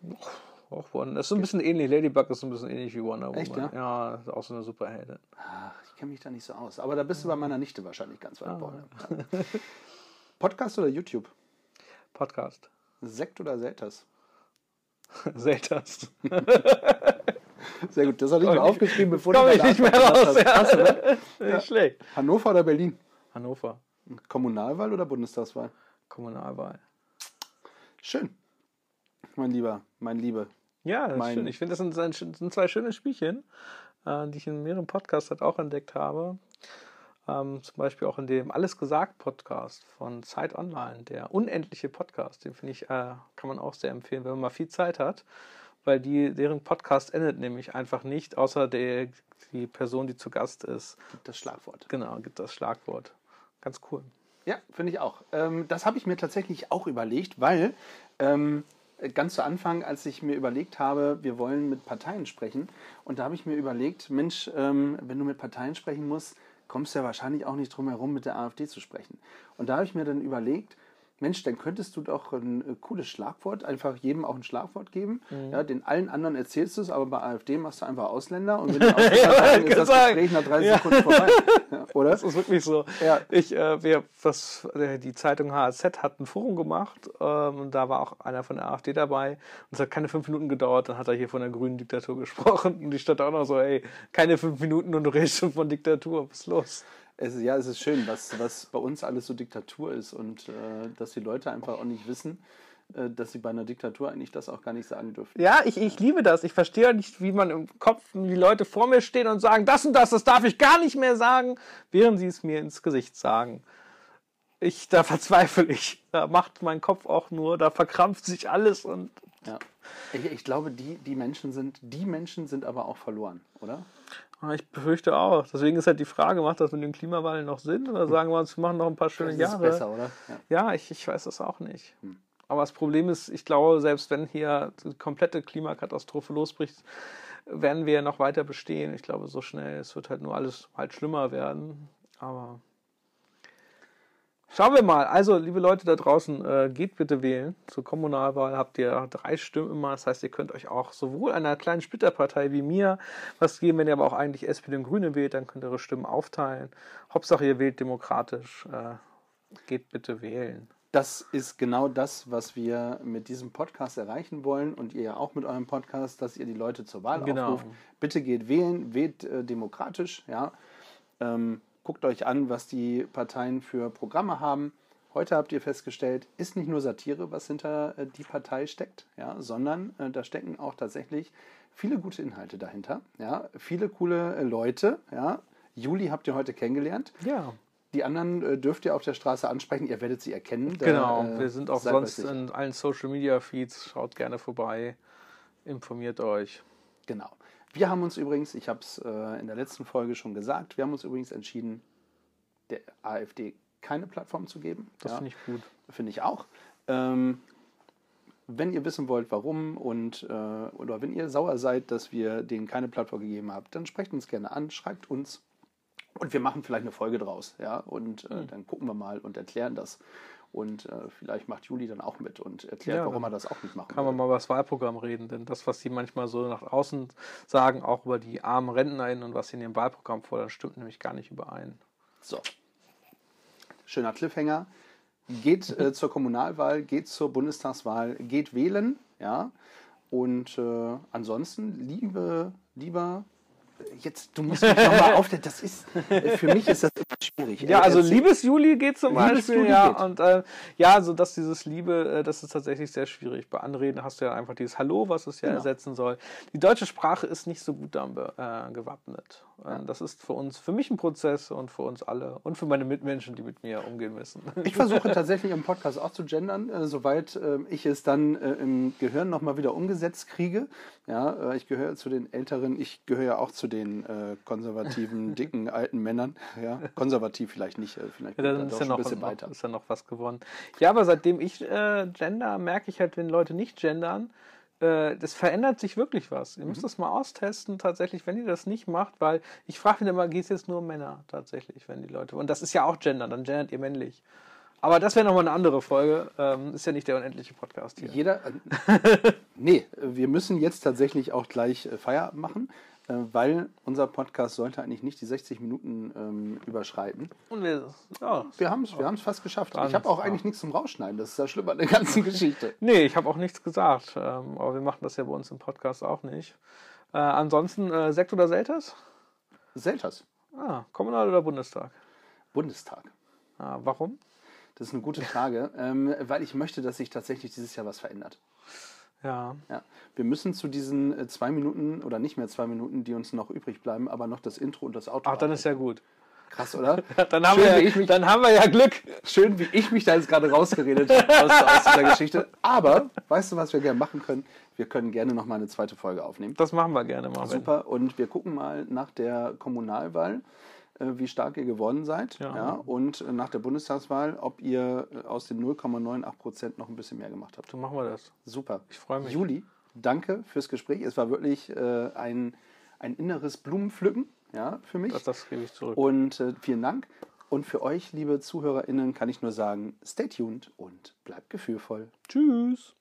Auch Wonder. Das ist so ein bisschen ähnlich. Ladybug ist so ein bisschen ähnlich wie Wonder Woman. Echt, ja? Ja, ist auch so eine Superheldin. Ach, ich kenne mich da nicht so aus. Aber da bist du bei meiner Nichte wahrscheinlich ganz weit ah. vorne. [LAUGHS] Podcast oder YouTube? Podcast. Sekt oder Selters? [LAUGHS] Selters. Sehr gut, das habe ich mal aufgeschrieben, bevor du ich nicht mehr raus. Ja. Krass, oder? [LAUGHS] Nicht schlecht. Hannover oder Berlin? Hannover. Kommunalwahl oder Bundestagswahl? Kommunalwahl. Schön. Mein Lieber, mein Liebe. Ja, das mein ist schön. Ich finde, das sind, sind, zwei schöne Spielchen, äh, die ich in mehreren Podcasts halt auch entdeckt habe. Ähm, zum Beispiel auch in dem Alles gesagt Podcast von Zeit Online, der unendliche Podcast. Den finde ich, äh, kann man auch sehr empfehlen, wenn man mal viel Zeit hat, weil die, deren Podcast endet nämlich einfach nicht, außer der, die Person, die zu Gast ist. Gibt das Schlagwort. Genau, gibt das Schlagwort. Ganz cool. Ja, finde ich auch. Ähm, das habe ich mir tatsächlich auch überlegt, weil ähm, ganz zu Anfang, als ich mir überlegt habe, wir wollen mit Parteien sprechen, und da habe ich mir überlegt, Mensch, ähm, wenn du mit Parteien sprechen musst, kommst du ja wahrscheinlich auch nicht drum herum, mit der AfD zu sprechen. Und da habe ich mir dann überlegt, Mensch, dann könntest du doch ein äh, cooles Schlagwort, einfach jedem auch ein Schlagwort geben. Mhm. Ja, den allen anderen erzählst du es, aber bei AfD machst du einfach Ausländer und [LAUGHS] wenn die Ausländer sagen, ist das sagen. Gespräch nach 30 Sekunden vorbei. [LAUGHS] Ja, oder? Das ist wirklich so. Ja. Ich, äh, wir, was, äh, die Zeitung HAZ hat ein Forum gemacht ähm, und da war auch einer von der AfD dabei und es hat keine fünf Minuten gedauert, dann hat er hier von der grünen Diktatur [LAUGHS] gesprochen und die stand auch noch so, ey, keine fünf Minuten und du redest schon von Diktatur, was ist los? Es, ist- ja, es ist schön, was, was bei uns alles so Diktatur ist und äh, dass die Leute einfach auch nicht wissen, äh, dass sie bei einer Diktatur eigentlich das auch gar nicht sagen dürfen. Ja, ich, ich liebe das. Ich verstehe nicht, wie man im Kopf, wie Leute vor mir stehen und sagen, das und das, das darf ich gar nicht mehr sagen, während sie es mir ins Gesicht sagen. Ich, da verzweifle ich. Da macht mein Kopf auch nur, da verkrampft sich alles und Ja. Ich, ich glaube, die, die Menschen sind, die Menschen sind aber auch verloren, oder? Ah, Ich befürchte auch. Deswegen ist halt die Frage, macht das mit dem Klimawandel noch Sinn? Oder sagen wir uns, wir machen noch ein paar schöne Das ist Jahre? besser, oder? Ja. Ja, ich, ich weiß das auch nicht. Aber das Problem ist, ich glaube, selbst wenn hier die komplette Klimakatastrophe losbricht, werden wir noch weiter bestehen. Ich glaube, so schnell, es wird halt nur alles halt schlimmer werden. Aber schauen wir mal. Also, liebe Leute da draußen, äh, geht bitte wählen. Zur Kommunalwahl habt ihr drei Stimmen immer. Das heißt, ihr könnt euch auch sowohl einer kleinen Splitterpartei wie mir was geben, wenn ihr aber auch eigentlich SPD und Grüne wählt, dann könnt ihr eure Stimmen aufteilen. Hauptsache, ihr wählt demokratisch. Äh, geht bitte wählen. Das ist genau das, was wir mit diesem Podcast erreichen wollen und ihr ja auch mit eurem Podcast, dass ihr die Leute zur Wahl Genau. aufruft. Bitte geht wählen, wählt äh, demokratisch, ja. Ähm, guckt euch an, was die Parteien für Programme haben. Heute habt ihr festgestellt, ist nicht nur Satire, was hinter äh, die Partei steckt, ja, sondern äh, da stecken auch tatsächlich viele gute Inhalte dahinter, ja, viele coole äh, Leute, ja. Juli habt ihr heute kennengelernt. Ja. Die anderen äh, dürft ihr auf der Straße ansprechen, ihr werdet sie erkennen. Da, Genau, äh, wir sind auch sonst in allen Social Media Feeds. Schaut gerne vorbei, informiert euch. Genau. Wir haben uns übrigens, ich habe es äh, in der letzten Folge schon gesagt, wir haben uns übrigens entschieden, der AfD keine Plattform zu geben. Das Ja, finde ich gut. Finde ich auch. Ähm, wenn ihr wissen wollt, warum und äh, oder wenn ihr sauer seid, dass wir denen keine Plattform gegeben haben, dann sprecht uns gerne an, schreibt uns und wir machen vielleicht eine Folge draus, ja, und äh, Hm. dann gucken wir mal und erklären das. Und äh, vielleicht macht Juli dann auch mit und erklärt, Ja, warum er das auch nicht machen Kann man mal über das Wahlprogramm reden, denn das, was sie manchmal so nach außen sagen, auch über die armen RentnerInnen und was sie in ihrem Wahlprogramm fordern, stimmt nämlich gar nicht überein. So. Schöner Cliffhanger. Geht äh, [LAUGHS] zur Kommunalwahl, geht zur Bundestagswahl, geht wählen, ja. Und äh, ansonsten, liebe, lieber, jetzt, du musst mich nochmal aufklären, das ist, für mich ist das immer schwierig. Ja, also liebes Juli geht zum Liebes Beispiel, Juli ja, geht. und äh, ja, also dass dieses Liebe, äh, das ist tatsächlich sehr schwierig. Bei Anreden hast du ja einfach dieses Hallo, was es ja Genau. ersetzen soll. Die deutsche Sprache ist nicht so gut dann äh, gewappnet. Ähm, Das ist für uns, für mich ein Prozess und für uns alle und für meine Mitmenschen, die mit mir umgehen müssen. Ich versuche [LAUGHS] tatsächlich im Podcast auch zu gendern, äh, soweit äh, ich es dann äh, im Gehirn nochmal wieder umgesetzt kriege. Ja, äh, ich gehöre zu den älteren, ich gehöre ja auch zu den äh, konservativen, [LAUGHS] dicken, alten Männern. Ja, konservativ vielleicht nicht, äh, vielleicht Ja, dann da ist ja, noch, ein bisschen weiter. ist ja noch was gewonnen. Ja, aber seitdem ich äh, gender, merke ich halt, wenn Leute nicht gendern, äh, das verändert sich wirklich was. Ihr Mhm. müsst das mal austesten, tatsächlich, wenn ihr das nicht macht, weil ich frage mich immer, geht es jetzt nur um Männer tatsächlich, wenn die Leute. Und das ist ja auch Gender, dann gendert ihr männlich. Aber das wäre nochmal eine andere Folge. Ähm, ist ja nicht der unendliche Podcast hier. Jeder, äh, [LAUGHS] nee, wir müssen jetzt tatsächlich auch gleich äh, Feierabend machen, weil unser Podcast sollte eigentlich nicht die 60 Minuten ähm, überschreiten. Und wir, ja, Wir haben es wir haben's fast geschafft. Ich habe auch eigentlich nichts zum Rausschneiden, das ist das Schlimme an der ganzen Geschichte. [LAUGHS] Nee, ich habe auch nichts gesagt. Ähm, aber wir machen das ja bei uns im Podcast auch nicht. Äh, ansonsten, äh, Sekt oder Selters? Selters, Ah, Kommunal oder Bundestag? Bundestag. Ah, warum? Das ist eine gute Frage, ähm, weil ich möchte, dass sich tatsächlich dieses Jahr was verändert. Ja. Ja. Wir müssen zu diesen äh, zwei Minuten oder nicht mehr zwei Minuten, die uns noch übrig bleiben, aber noch das Intro und das Outro. Ach, dann ist ja gut. krass, oder? [LAUGHS] Dann haben, Schön, wir, ich mich- dann haben wir ja Glück. Schön, wie ich mich da jetzt gerade rausgeredet habe aus, aus dieser Geschichte. Aber weißt du, was wir gerne machen können? Wir können gerne noch mal eine zweite Folge aufnehmen. Das machen wir gerne mal. Super. Und wir gucken mal nach der Kommunalwahl, wie stark ihr geworden seid. Ja. Ja. und äh, nach der Bundestagswahl, ob ihr äh, aus den 0,98 Prozent noch ein bisschen mehr gemacht habt. So machen wir das. Super. Ich freu mich. Juli, danke fürs Gespräch. Es war wirklich äh, ein, ein inneres Blumenpflücken. ja, für mich. Das, das gebe ich zurück. Und äh, vielen Dank. Und für euch, liebe ZuhörerInnen, kann ich nur sagen, stay tuned und bleibt gefühlvoll. Tschüss.